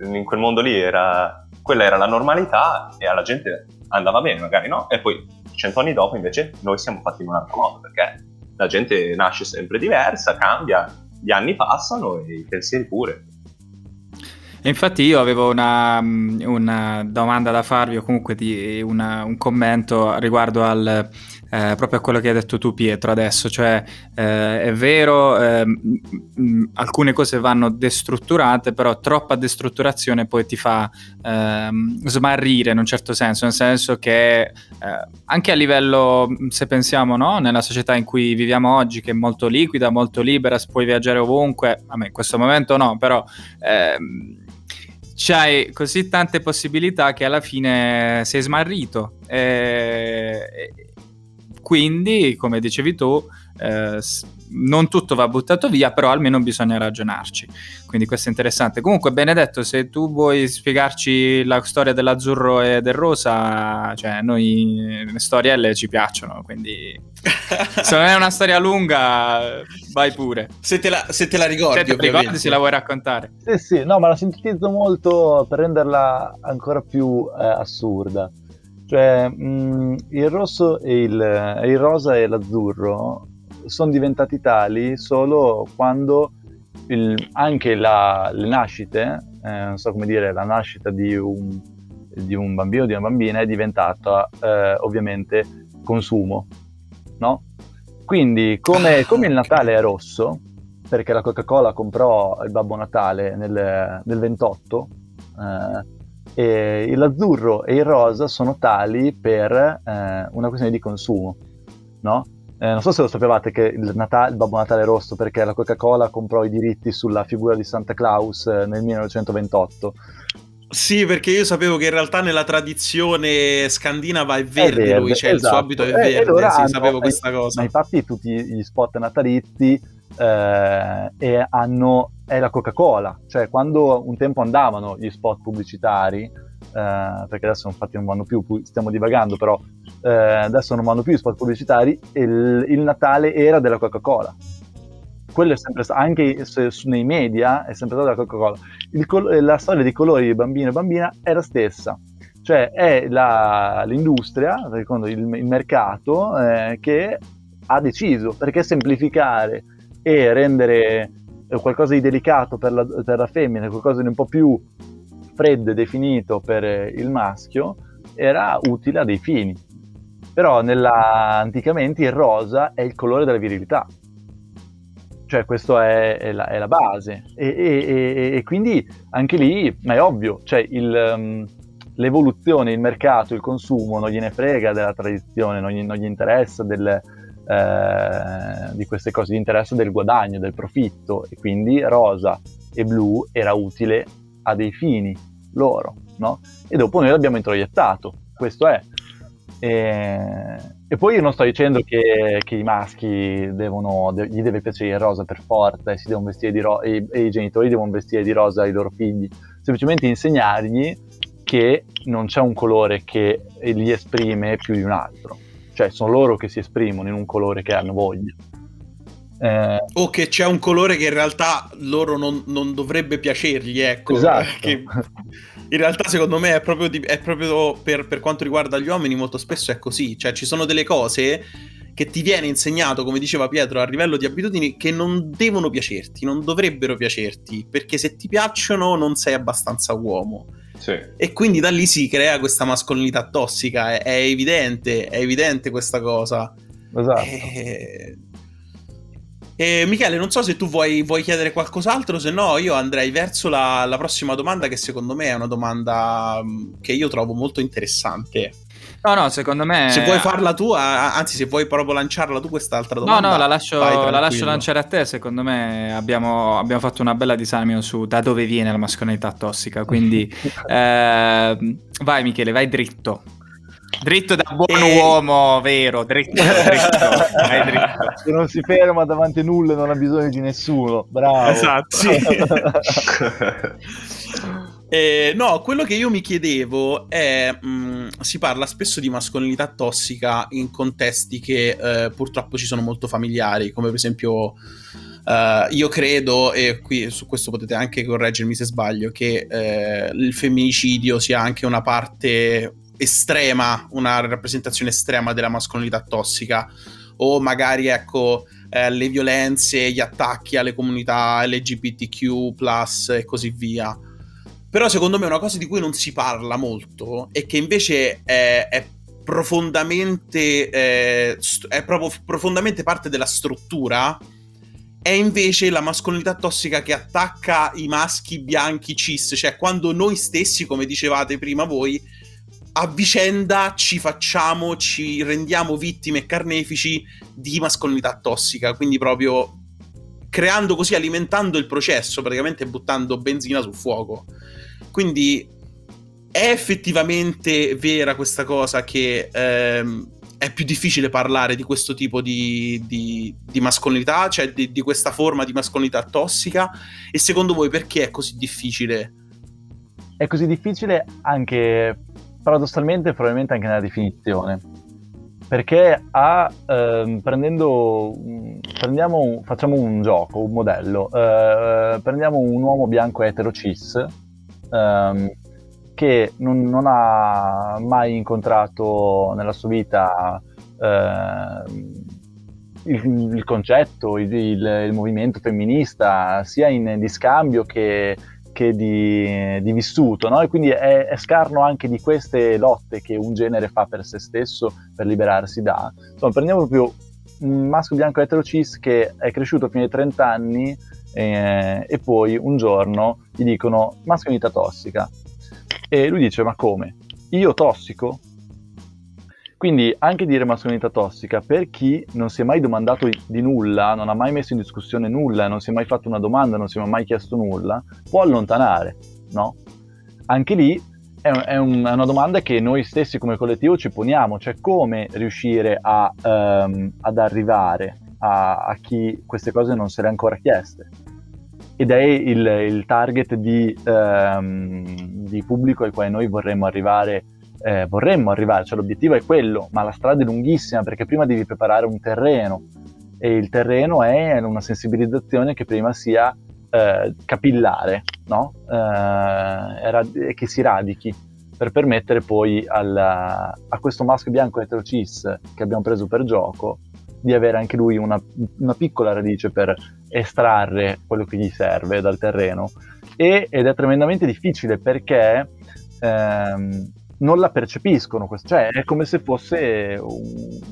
in quel mondo lì era, quella era la normalità e alla gente andava bene magari, no? E poi cento anni dopo invece noi siamo fatti in un altro modo perché la gente nasce sempre diversa, cambia, gli anni passano e i pensieri pure. Infatti io avevo una, una, domanda da farvi o comunque una, un commento riguardo al, eh, proprio a quello che hai detto tu Pietro adesso, cioè eh, è vero, eh, mh, alcune cose vanno destrutturate, però troppa destrutturazione poi ti fa ehm, smarrire in un certo senso, nel senso che eh, anche a livello, se pensiamo, no? nella società in cui viviamo oggi, che è molto liquida, molto libera, puoi viaggiare ovunque, a me in questo momento no, però ehm, c'hai così tante possibilità che alla fine sei smarrito. E, quindi, come dicevi tu, eh, non tutto va buttato via, però almeno bisogna ragionarci. Quindi questo è interessante. Comunque, Benedetto, se tu vuoi spiegarci la storia dell'azzurro e del rosa, cioè noi le storielle ci piacciono, quindi se non è una storia lunga, vai pure. Se te la, se te la ricordi, se te la ricordi, se la vuoi raccontare. Sì, sì, no, ma la sintetizzo molto per renderla ancora più eh, assurda. Cioè, mh, mm, il rosso e il, il, rosa e l'azzurro sono diventati tali solo quando il, anche la, le nascite, eh, non so come dire, la nascita di un, di un bambino o di una bambina è diventata eh, ovviamente consumo, no? Quindi come, ah, come il Natale è rosso, perché la Coca-Cola comprò il Babbo Natale nel, nel 28, eh, e l'azzurro e il rosa sono tali per eh, una questione di consumo, no? Eh, non so se lo sapevate che il, Natale, il, Babbo Natale è rosso perché la Coca-Cola comprò i diritti sulla figura di Santa Claus eh, nel 1928. Sì, perché io sapevo che in realtà nella tradizione scandinava è verde, è verde lui, cioè esatto. il suo esatto. abito è eh, verde, allora sì, hanno, sapevo questa cosa. Ma infatti tutti gli spot natalizi eh, hanno è la Coca-Cola, cioè quando un tempo andavano gli spot pubblicitari, eh, perché adesso infatti non vanno più, stiamo divagando, però eh, adesso non vanno più gli spot pubblicitari, il, il Natale era della Coca-Cola. Quello è sempre stato, anche se, nei media è sempre stata la Coca-Cola. Col- la storia dei colori di bambino e bambina è la stessa, cioè è la, l'industria, secondo il, il mercato, eh, che ha deciso, perché semplificare e rendere qualcosa di delicato per la, per la femmina, qualcosa di un po' più freddo e definito per il maschio, era utile a dei fini. Però nella, anticamente il rosa è il colore della virilità. Cioè, questa è, è, è, la, base. E, e, e, quindi anche lì, ma è ovvio, cioè il, um, l'evoluzione, il mercato, il consumo non gliene frega della tradizione, non gli, non gli interessa del, eh, di queste cose, gli interessa del guadagno, del profitto. E quindi rosa e blu era utile a dei fini loro, no? E dopo noi l'abbiamo introiettato, questo è. E, e poi io non sto dicendo che, che i maschi devono, de, gli deve piacere il rosa per forza e, si devono vestire di ro- e, e i genitori devono vestire di rosa i loro figli, semplicemente insegnargli che non c'è un colore che li esprime più di un altro, cioè sono loro che si esprimono in un colore che hanno voglia. Eh, o che c'è un colore che in realtà loro non, non dovrebbe piacergli, ecco. Esatto. In realtà secondo me è proprio, di, è proprio per, per, quanto riguarda gli uomini molto spesso è così, cioè ci sono delle cose che ti viene insegnato, come diceva Pietro, a livello di abitudini che non devono piacerti, non dovrebbero piacerti, perché se ti piacciono non sei abbastanza uomo. Sì. E quindi da lì si crea questa mascolinità tossica, è, è evidente, è evidente questa cosa. Esatto. E eh, e Michele, non so se tu vuoi, vuoi chiedere qualcos'altro, se no io andrei verso la, la, prossima domanda che secondo me è una domanda mm, che io trovo molto interessante. No, no, secondo me... Se vuoi farla tu, anzi se vuoi proprio lanciarla tu quest'altra domanda. No, no, la lascio, la lascio lanciare a te, secondo me abbiamo, abbiamo, fatto una bella disamina su da dove viene la mascolinità tossica, quindi eh, vai Michele, vai dritto. Dritto da buon e... uomo, vero, dritto, dritto, dritto. Se non si ferma davanti a nulla non ha bisogno di nessuno, bravo. Esatto, sì. eh, no, quello che io mi chiedevo è, mh, mm, si parla spesso di mascolinità tossica in contesti che eh, purtroppo ci sono molto familiari, come per esempio... Uh, io credo, e qui su questo potete anche correggermi se sbaglio, che uh, il femminicidio sia anche una parte estrema, una rappresentazione estrema della mascolinità tossica o magari ecco eh, le violenze, gli attacchi alle comunità LGBTQ e così via. Però secondo me una cosa di cui non si parla molto e che invece è, è profondamente eh, st- è proprio profondamente parte della struttura è invece la mascolinità tossica che attacca i maschi bianchi cis, cioè quando noi stessi, come dicevate prima voi, a vicenda ci facciamo, ci rendiamo vittime carnefici di mascolinità tossica, quindi proprio creando così, alimentando il processo, praticamente buttando benzina sul fuoco. Quindi è effettivamente vera questa cosa che ehm, è più difficile parlare di questo tipo di, di, di mascolinità, cioè di, di questa forma di mascolinità tossica, e secondo voi perché è così difficile? È così difficile anche paradossalmente probabilmente anche nella definizione perché a, ehm, prendendo, prendiamo, facciamo un gioco, un modello, eh, prendiamo un uomo bianco etero cis ehm, che non, non, ha mai incontrato nella sua vita eh, il, il, concetto, il, il, il, movimento femminista, sia in, di scambio che che di, di vissuto, no? e quindi è, è, scarno anche di queste lotte che un genere fa per se stesso per liberarsi da. Insomma, prendiamo proprio un maschio bianco etero cis che è cresciuto fino ai 30 anni eh, e poi un giorno gli dicono mascolinità tossica. E lui dice: Ma come? Io tossico? Quindi anche dire mascolinità tossica per chi non si è mai domandato di nulla, non ha mai messo in discussione nulla, non si è mai fatto una domanda, non si è mai chiesto nulla, può allontanare, no? Anche lì è, è, un, è una domanda che noi stessi come collettivo ci poniamo, cioè come riuscire a, um, ad arrivare a, a, chi queste cose non se le ha ancora chieste. Ed è il, il target di, um, di pubblico al quale noi vorremmo arrivare eh, vorremmo arrivare, cioè l'obiettivo è quello, ma la strada è lunghissima perché prima devi preparare un terreno e il terreno è una sensibilizzazione che prima sia eh, capillare, no? eh, che si radichi per permettere poi alla, a questo maschio bianco etero cis che abbiamo preso per gioco di avere anche lui una, una, piccola radice per estrarre quello che gli serve dal terreno e, ed è tremendamente difficile perché ehm, non la percepiscono, cioè è come se fosse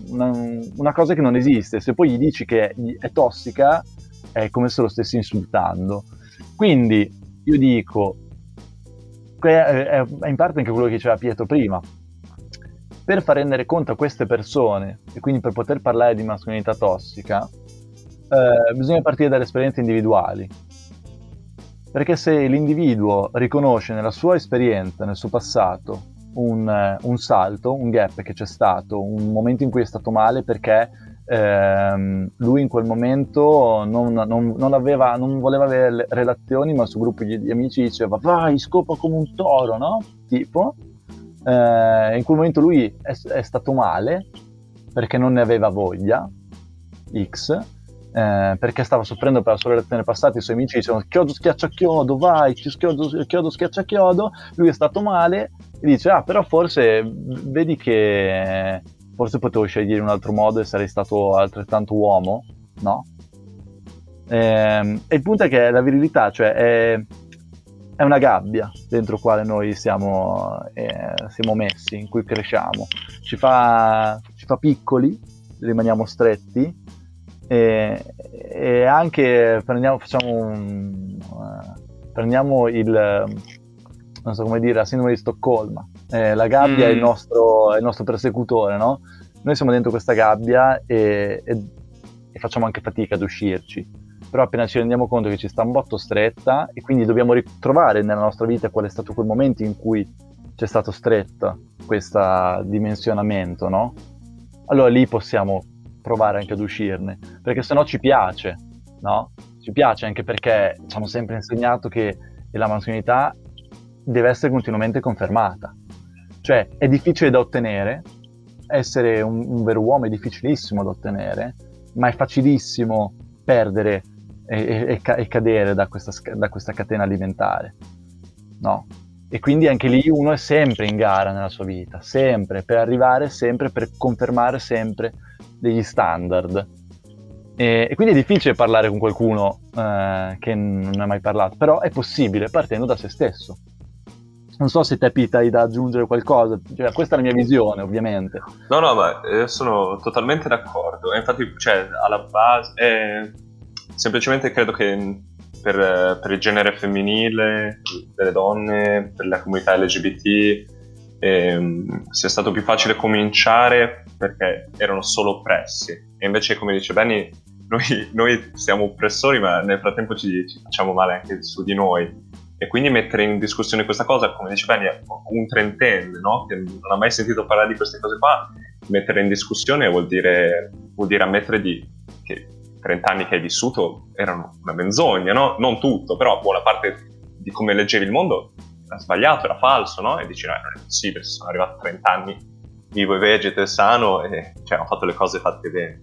una, una, cosa che non esiste. Se poi gli dici che è tossica, è come se lo stessi insultando. Quindi io dico, è in parte anche quello che diceva Pietro prima, per far rendere conto a queste persone e quindi per poter parlare di mascolinità tossica, eh, bisogna partire dalle esperienze individuali. Perché se l'individuo riconosce nella sua esperienza, nel suo passato, un, un salto, un gap che c'è stato, un momento in cui è stato male perché ehm, lui in quel momento non, non, non, aveva, non, voleva avere relazioni, ma il suo gruppo di, di amici diceva vai, scopa come un toro, no? Tipo, eh, in quel momento lui è, è, stato male perché non ne aveva voglia, X, eh, perché stava soffrendo per la sua relazione passata, i suoi amici dicevano chiodo schiaccia chiodo, vai, chiodo, chiodo schiaccia chiodo, lui è stato male e dice ah però forse vedi che forse potevo scegliere un altro modo e sarei stato altrettanto uomo, no? E, ehm, e il punto è che la virilità, cioè è, è una gabbia dentro quale noi siamo, eh, siamo, messi, in cui cresciamo. Ci fa, ci fa piccoli, rimaniamo stretti e, e anche prendiamo, facciamo un, uh, prendiamo il, non so come dire, la sindrome di Stoccolma. Eh, la gabbia mm. è, il mm. nostro, è, il nostro, persecutore, no? Noi siamo dentro questa gabbia e, e, e facciamo anche fatica ad uscirci però appena ci rendiamo conto che ci sta un botto stretta e quindi dobbiamo ritrovare nella nostra vita qual è stato quel momento in cui c'è stato stretta questo dimensionamento, no? Allora lì possiamo provare anche ad uscirne, perché se no ci piace, no? Ci piace anche perché ci hanno sempre insegnato che la mascolinità deve essere continuamente confermata. Cioè è difficile da ottenere, essere un, un vero uomo è difficilissimo da ottenere, ma è facilissimo perdere e, e, e cadere da questa, da questa, catena alimentare. No? E quindi anche lì uno è sempre in gara nella sua vita, sempre, per arrivare sempre, per confermare sempre degli standard. E, e quindi è difficile parlare con qualcuno eh, che non ha mai parlato, però è possibile partendo da se stesso. Non so se te Pita hai da aggiungere qualcosa, cioè, questa è la mia visione ovviamente. No, no, ma eh, sono totalmente d'accordo. Infatti, cioè, alla base... Eh semplicemente credo che per, per, il genere femminile, delle donne, per la comunità LGBT, ehm, sia stato più facile cominciare perché erano solo oppressi. E invece, come dice Benny, noi, noi siamo oppressori, ma nel frattempo ci, ci, facciamo male anche su di noi. E quindi mettere in discussione questa cosa, come dice Benny, un trentenne, no? che non ha mai sentito parlare di queste cose qua, mettere in discussione vuol dire, vuol dire ammettere di, che 30 anni che hai vissuto erano una menzogna, no? Non tutto, però buona parte di come leggevi il mondo era sbagliato, era falso, no? E dici, no, non è possibile, sono arrivato a 30 anni vivo e vegeto e sano e cioè, ho fatto le cose fatte bene.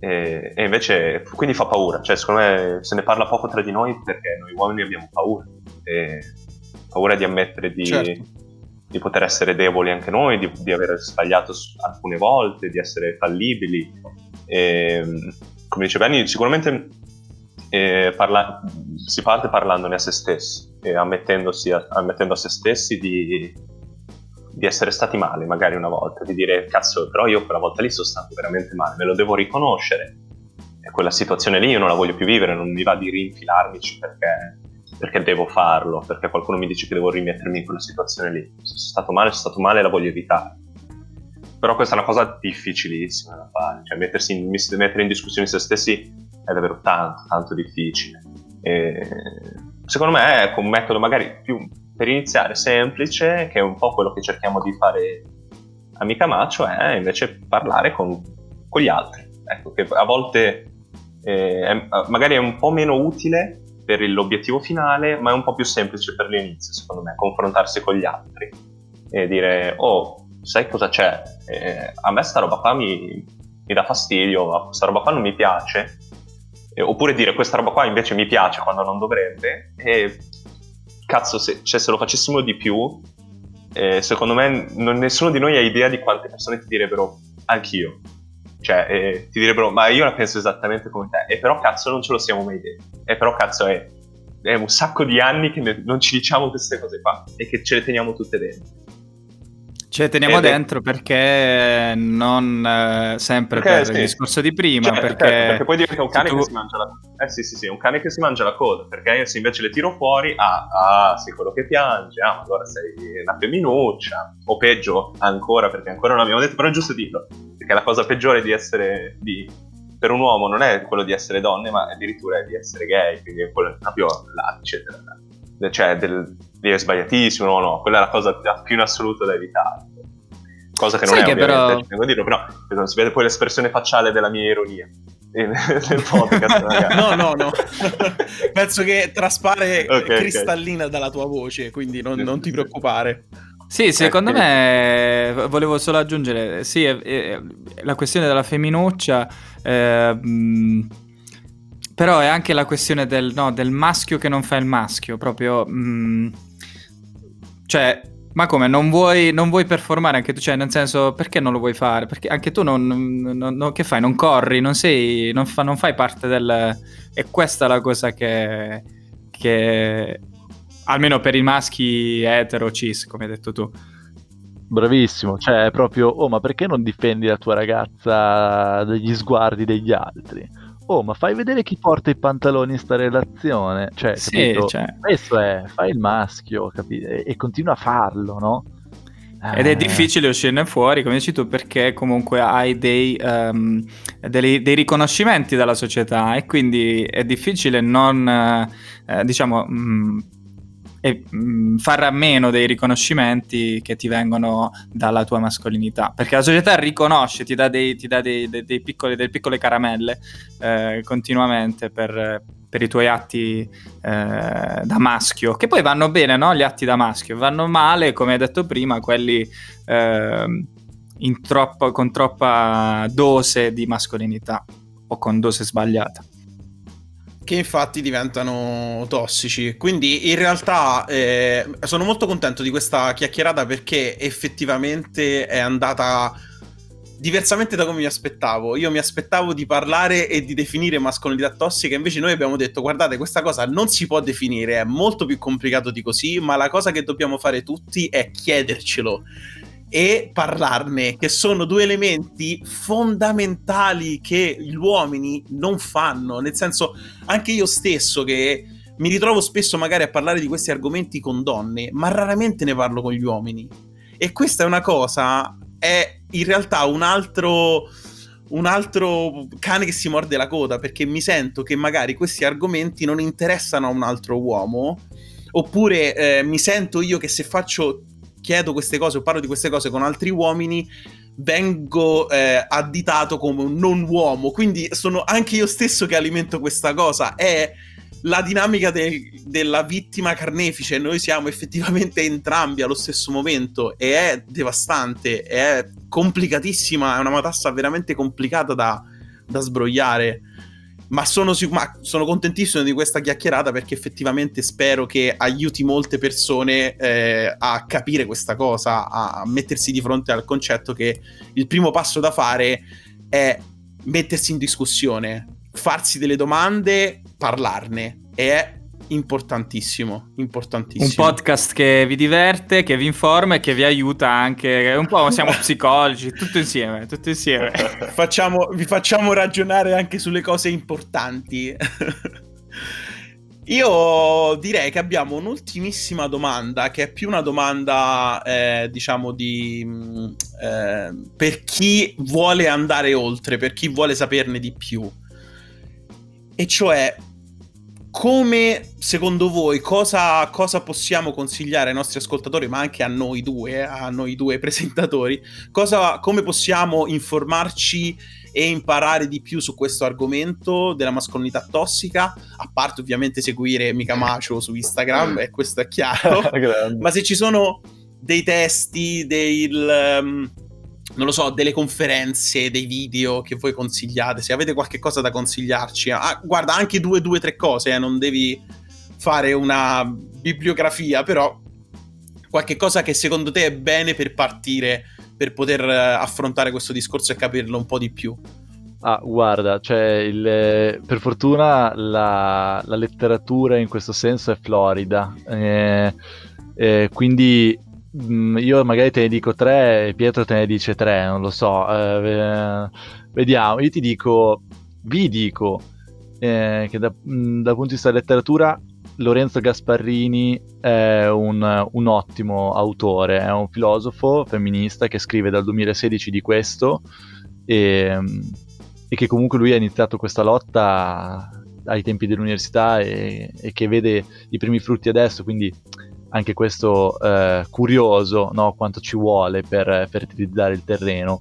E, e, invece, quindi fa paura, cioè secondo me se ne parla poco tra di noi perché noi uomini abbiamo paura, e paura di ammettere di, certo. di poter essere deboli anche noi, di, di aver sbagliato alcune volte, di essere fallibili. E, come dice Benny, sicuramente eh, parla- si parte parlandone a se stessi e ammettendosi a, ammettendo a se stessi di, di, essere stati male magari una volta, di dire cazzo però io quella volta lì sono stato veramente male, me lo devo riconoscere e quella situazione lì io non la voglio più vivere, non mi va di rinfilarmici perché, perché devo farlo, perché qualcuno mi dice che devo rimettermi in quella situazione lì, se sono stato male, sono stato male e la voglio evitare. Però questa è una cosa difficilissima da fare, cioè mettersi in, mettere in discussione se stessi è davvero tanto, tanto difficile. E secondo me è un metodo magari più per iniziare semplice, che è un po' quello che cerchiamo di fare a Micamaccio, è invece parlare con, con gli altri. Ecco, che a volte eh, è, magari è un po' meno utile per l'obiettivo finale, ma è un po' più semplice per l'inizio, secondo me, confrontarsi con gli altri e dire, oh, sai cosa c'è? Eh, a me sta roba qua mi, mi dà fastidio, questa roba qua non mi piace. Eh, oppure dire questa roba qua invece mi piace quando non dovrebbe. E cazzo, se, cioè, se lo facessimo di più, eh, secondo me non, nessuno di noi ha idea di quante persone ti direbbero anch'io. Cioè, eh, ti direbbero, ma io la penso esattamente come te. E però cazzo non ce lo siamo mai detti. E però cazzo è, è un sacco di anni che ne, non ci diciamo queste cose qua e che ce le teniamo tutte dentro. Ce teniamo dentro perché non eh, sempre perché, per sì. il discorso di prima. Cioè, perché... Certo, perché poi diventa un cane tu... che si mangia la. Eh sì, sì, sì, un cane che si mangia la coda. Perché se invece le tiro fuori, ah, ah, sei quello che piange, ah, allora sei una femminuccia. O peggio ancora, perché ancora non abbiamo detto, però è giusto dirlo. Perché la cosa peggiore di essere di, per un uomo non è quello di essere donne, ma addirittura è di essere gay, quindi è quello proprio là, eccetera. Cioè, del, è sbagliatissimo, no, no, quella è la cosa più in assoluto da evitare. Cosa che non Sai è che ovviamente, però... dirlo, però non si vede poi l'espressione facciale della mia ironia nel podcast. no, no, no. Penso che traspare okay, cristallina okay. dalla tua voce, quindi non, non ti preoccupare. Sì, secondo eh, me volevo solo aggiungere, sì, è, è, la questione della femminuccia, eh, però è anche la questione del, no, del, maschio che non fa il maschio, proprio, mh, cioè, ma come, non vuoi, non vuoi, performare anche tu, cioè, nel senso, perché non lo vuoi fare? Perché anche tu non, non, non che fai? Non corri, non sei, non, fa, fai parte del... E questa è la cosa che, che almeno per i maschi etero cis, come hai detto tu. Bravissimo, cioè è proprio, oh ma perché non difendi la tua ragazza dagli sguardi degli altri? Oh ma fai vedere chi porta i pantaloni in sta relazione? Cioè, sì, capito? Cioè... questo è, fai il maschio, capito? E, e continua a farlo, no? Ed è eh. difficile uscirne fuori, come dici tu, perché comunque hai dei, um, dei, dei riconoscimenti dalla società e quindi è difficile non, eh, diciamo, mh, mm, e mh, mm, fare a meno dei riconoscimenti che ti vengono dalla tua mascolinità. Perché la società riconosce, ti dà, dei, ti dà dei, dei, dei piccoli, delle piccole caramelle eh, continuamente per, per, i tuoi atti eh, da maschio, che poi vanno bene, no? Gli atti da maschio, vanno male, come hai detto prima, quelli eh, troppo, con troppa dose di mascolinità o con dose sbagliata che infatti diventano tossici. Quindi in realtà eh, sono molto contento di questa chiacchierata perché effettivamente è andata diversamente da come mi aspettavo. Io mi aspettavo di parlare e di definire mascolinità tossica, invece noi abbiamo detto guardate questa cosa non si può definire, è molto più complicato di così, ma la cosa che dobbiamo fare tutti è chiedercelo e parlarne, che sono due elementi fondamentali che gli uomini non fanno. Nel senso, anche io stesso che mi ritrovo spesso magari a parlare di questi argomenti con donne, ma raramente ne parlo con gli uomini. E questa è una cosa, è in realtà un altro un altro cane che si morde la coda perché mi sento che magari questi argomenti non interessano a un altro uomo oppure eh, mi sento io che se faccio chiedo queste cose o parlo di queste cose con altri uomini, vengo eh, additato come un non uomo. Quindi sono anche io stesso che alimento questa cosa. È la dinamica de- della vittima carnefice. Noi siamo effettivamente entrambi allo stesso momento e è devastante, è complicatissima, è una matassa veramente complicata da, da sbrogliare. Ma sono, ma sono, contentissimo di questa chiacchierata perché effettivamente spero che aiuti molte persone eh, a capire questa cosa, a mettersi di fronte al concetto che il primo passo da fare è mettersi in discussione, farsi delle domande, parlarne. E è importantissimo, importantissimo. Un podcast che vi diverte, che vi informa e che vi aiuta anche, un po' siamo psicologi, tutto insieme, tutto insieme. facciamo, vi facciamo ragionare anche sulle cose importanti. Io direi che abbiamo un'ultimissima domanda, che è più una domanda, eh, diciamo, di, mm, eh, per chi vuole andare oltre, per chi vuole saperne di più. E cioè, come secondo voi cosa, cosa, possiamo consigliare ai nostri ascoltatori, ma anche a noi due, a noi due presentatori, cosa, come possiamo informarci e imparare di più su questo argomento della mascolinità tossica, a parte ovviamente seguire Mica Macio su Instagram, e questo è chiaro, ma se ci sono dei testi, dei... Um, non lo so, delle conferenze, dei video che voi consigliate, se avete qualche cosa da consigliarci. Ah, guarda, anche due, due, tre cose, eh, non devi fare una bibliografia, però qualche cosa che secondo te è bene per partire, per poter eh, affrontare questo discorso e capirlo un po' di più. Ah, guarda, cioè il, per fortuna la, la, letteratura in questo senso è florida, eh, eh, quindi io magari te ne dico tre e Pietro te ne dice tre, non lo so. Eh, vediamo, io ti dico, vi dico eh, che da, mm, dal punto di vista della letteratura Lorenzo Gasparrini è un, un, ottimo autore, è un filosofo femminista che scrive dal 2016 di questo e, e che comunque lui ha iniziato questa lotta ai tempi dell'università e, e che vede i primi frutti adesso, quindi anche questo eh, curioso no? quanto ci vuole per fertilizzare il terreno.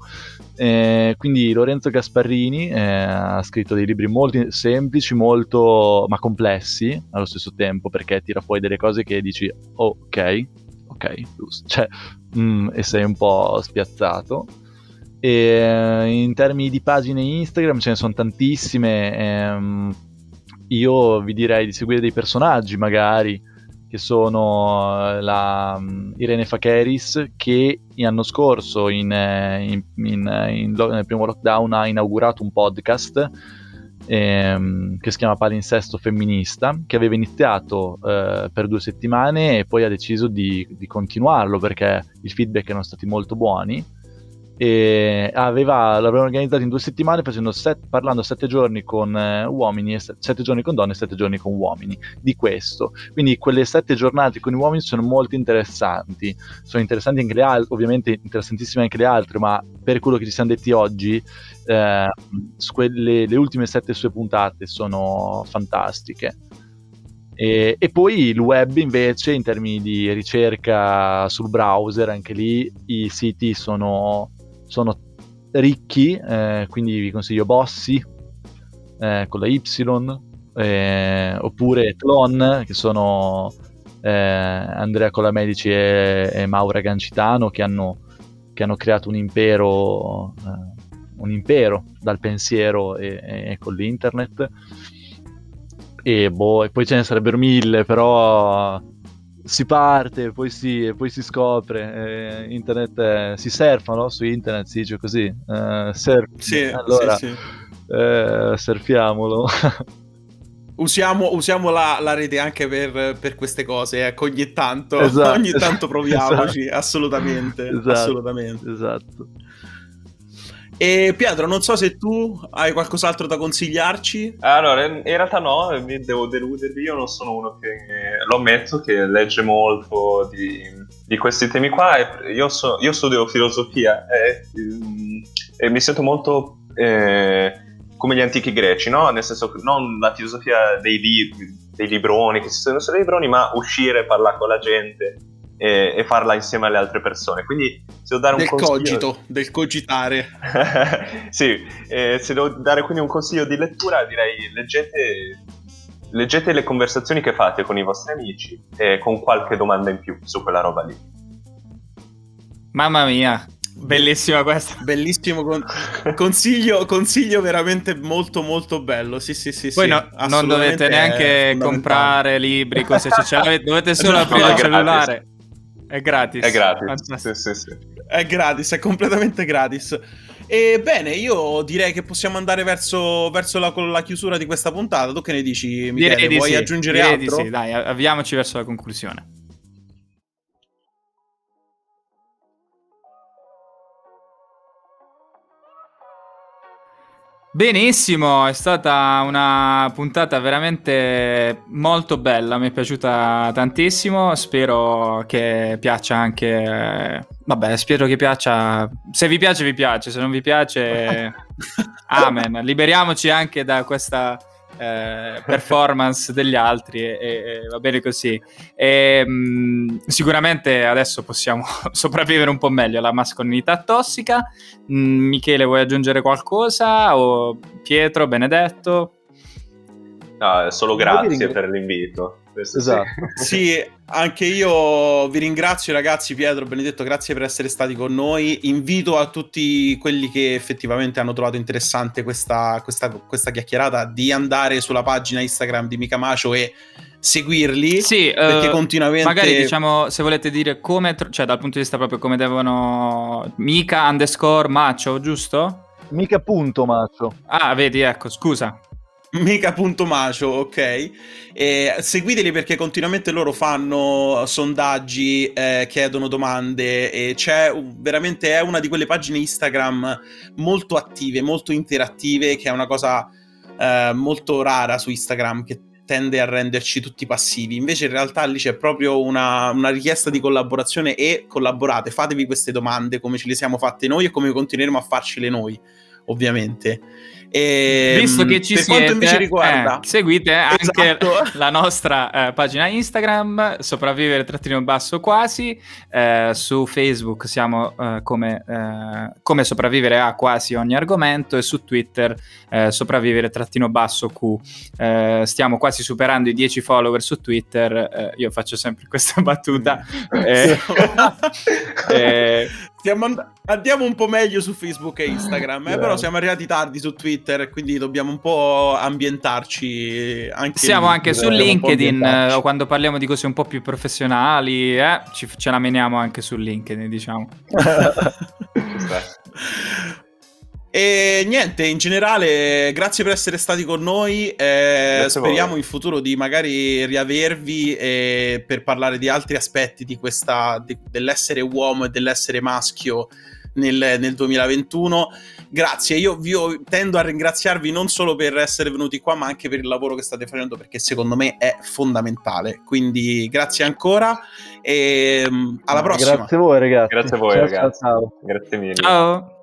Eh, quindi Lorenzo Gasparrini eh, ha scritto dei libri molto semplici, molto ma complessi allo stesso tempo, perché tira fuori delle cose che dici ok, ok, giusto, cioè, mm, e sei un po' spiazzato. E, eh, in termini di pagine Instagram ce ne sono tantissime. Ehm, io vi direi di seguire dei personaggi magari che sono eh, la um, Irene Fakeris che l'anno scorso in, eh, in, in, in, nel primo lockdown ha inaugurato un podcast ehm, che si chiama Palinsesto Femminista che aveva iniziato eh, per due settimane e poi ha deciso di, di continuarlo perché i feedback erano stati molto buoni e aveva, l'avevano organizzato in due settimane set, parlando sette giorni con eh, uomini, sette giorni con donne e sette giorni con uomini di questo. Quindi quelle sette giornate con gli uomini sono molto interessanti, sono interessanti anche le altre, ovviamente interessantissime anche le altre, ma per quello che ci siamo detti oggi, eh, quelle, le ultime sette sue puntate sono fantastiche. E, e, poi il web invece in termini di ricerca sul browser, anche lì i siti sono sono ricchi, eh, quindi vi consiglio Bossi eh, con la Y, eh, oppure Clon, che sono eh, Andrea Colamedici e, e Maura Gancitano, che hanno, che hanno creato un impero, eh, un impero dal pensiero e, e con l'internet. E, boh, e poi ce ne sarebbero mille, però si parte, poi si, poi si scopre, eh, internet eh, si surfa no? su internet, si dice così, eh, surf. Sì, allora, sì, sì. Eh, surfiamolo. Usiamo, usiamo la, la, rete anche per, per, queste cose, ecco, ogni tanto, esatto. ogni tanto proviamoci, esatto. assolutamente, esatto. assolutamente. Esatto. E Pietro, non so se tu hai qualcos'altro da consigliarci. Allora, in realtà no, devo deludervi, io non sono uno che, lo ammetto, che legge molto di, di questi temi qua. Io, so, io studio filosofia e, mm, e, mi sento molto eh, come gli antichi greci, no? Nel senso, non la filosofia dei, libri, dei libroni, che si sono dei libroni, ma uscire, parlare con la gente e, e, farla insieme alle altre persone. Quindi se devo dare un del consiglio... cogito, del cogitare. sì, eh, se devo dare quindi un consiglio di lettura direi leggete, leggete le conversazioni che fate con i vostri amici e con qualche domanda in più su quella roba lì. Mamma mia, Bellissima questa. Bellissimo con- consiglio, consiglio veramente molto molto bello. Sì, sì, sì. Poi sì, no, non dovete neanche comprare libri, cose, cioè, dovete solo aprire il cellulare. È gratis. È gratis. Sì, sì, sì. È gratis, è completamente gratis. E bene, io direi che possiamo andare verso, verso la, la, chiusura di questa puntata. Tu che ne dici, Michele? Direi Vuoi sì. aggiungere direi altro? sì, dai, avviamoci verso la conclusione. Benissimo, è stata una puntata veramente molto bella, mi è piaciuta tantissimo, spero che piaccia anche... Vabbè, spero che piaccia... Se vi piace vi piace, se non vi piace... Amen, liberiamoci anche da questa eh, performance degli altri e, e, va bene così. E, mh, mm, sicuramente adesso possiamo sopravvivere un po' meglio alla mascolinità tossica. Mh, mm, Michele, vuoi aggiungere qualcosa? O Pietro, Benedetto? No, solo grazie per l'invito. Esatto. sì, anche io vi ringrazio ragazzi, Pietro, Benedetto, grazie per essere stati con noi. Invito a tutti quelli che effettivamente hanno trovato interessante questa, questa, questa chiacchierata di andare sulla pagina Instagram di Micamacio e seguirli sì, perché uh, continuamente magari diciamo se volete dire come cioè dal punto di vista proprio come devono mica underscore macio giusto? mica punto macio ah vedi ecco scusa Mica.macio, ok. E seguiteli perché continuamente loro fanno sondaggi, eh, chiedono domande e c'è veramente è una di quelle pagine Instagram molto attive, molto interattive, che è una cosa eh, molto rara su Instagram che tende a renderci tutti passivi. Invece in realtà lì c'è proprio una, una, richiesta di collaborazione e collaborate, fatevi queste domande come ce le siamo fatte noi e come continueremo a farcele noi, ovviamente. E, Visto che ci per siete, quanto invece riguarda, eh, seguite anche esatto. la nostra eh, pagina Instagram, sopravvivere trattino basso quasi, eh, su Facebook siamo eh, come, eh, come, sopravvivere a quasi ogni argomento e su Twitter eh, sopravvivere trattino basso Q. stiamo quasi superando i 10 follower su Twitter, io faccio sempre questa battuta. and- andiamo un po' meglio su Facebook e Instagram, eh, però siamo arrivati tardi su Twitter, quindi dobbiamo un po' ambientarci. Anche Siamo lì. anche su LinkedIn, eh, quando parliamo di cose un po' più professionali, eh, ci, ce la meniamo anche su LinkedIn, diciamo. E niente, in generale, grazie per essere stati con noi. Eh, speriamo in futuro di magari riavervi eh, per parlare di altri aspetti di questa, di, dell'essere uomo e dell'essere maschio nel, nel 2021. Grazie, io vi io tendo a ringraziarvi non solo per essere venuti qua, ma anche per il lavoro che state facendo, perché secondo me è fondamentale. Quindi grazie ancora e um, alla prossima. Grazie a voi, ragazzi. Grazie a voi, ciao, ragazzi. Ciao, ciao. Grazie mille. Ciao.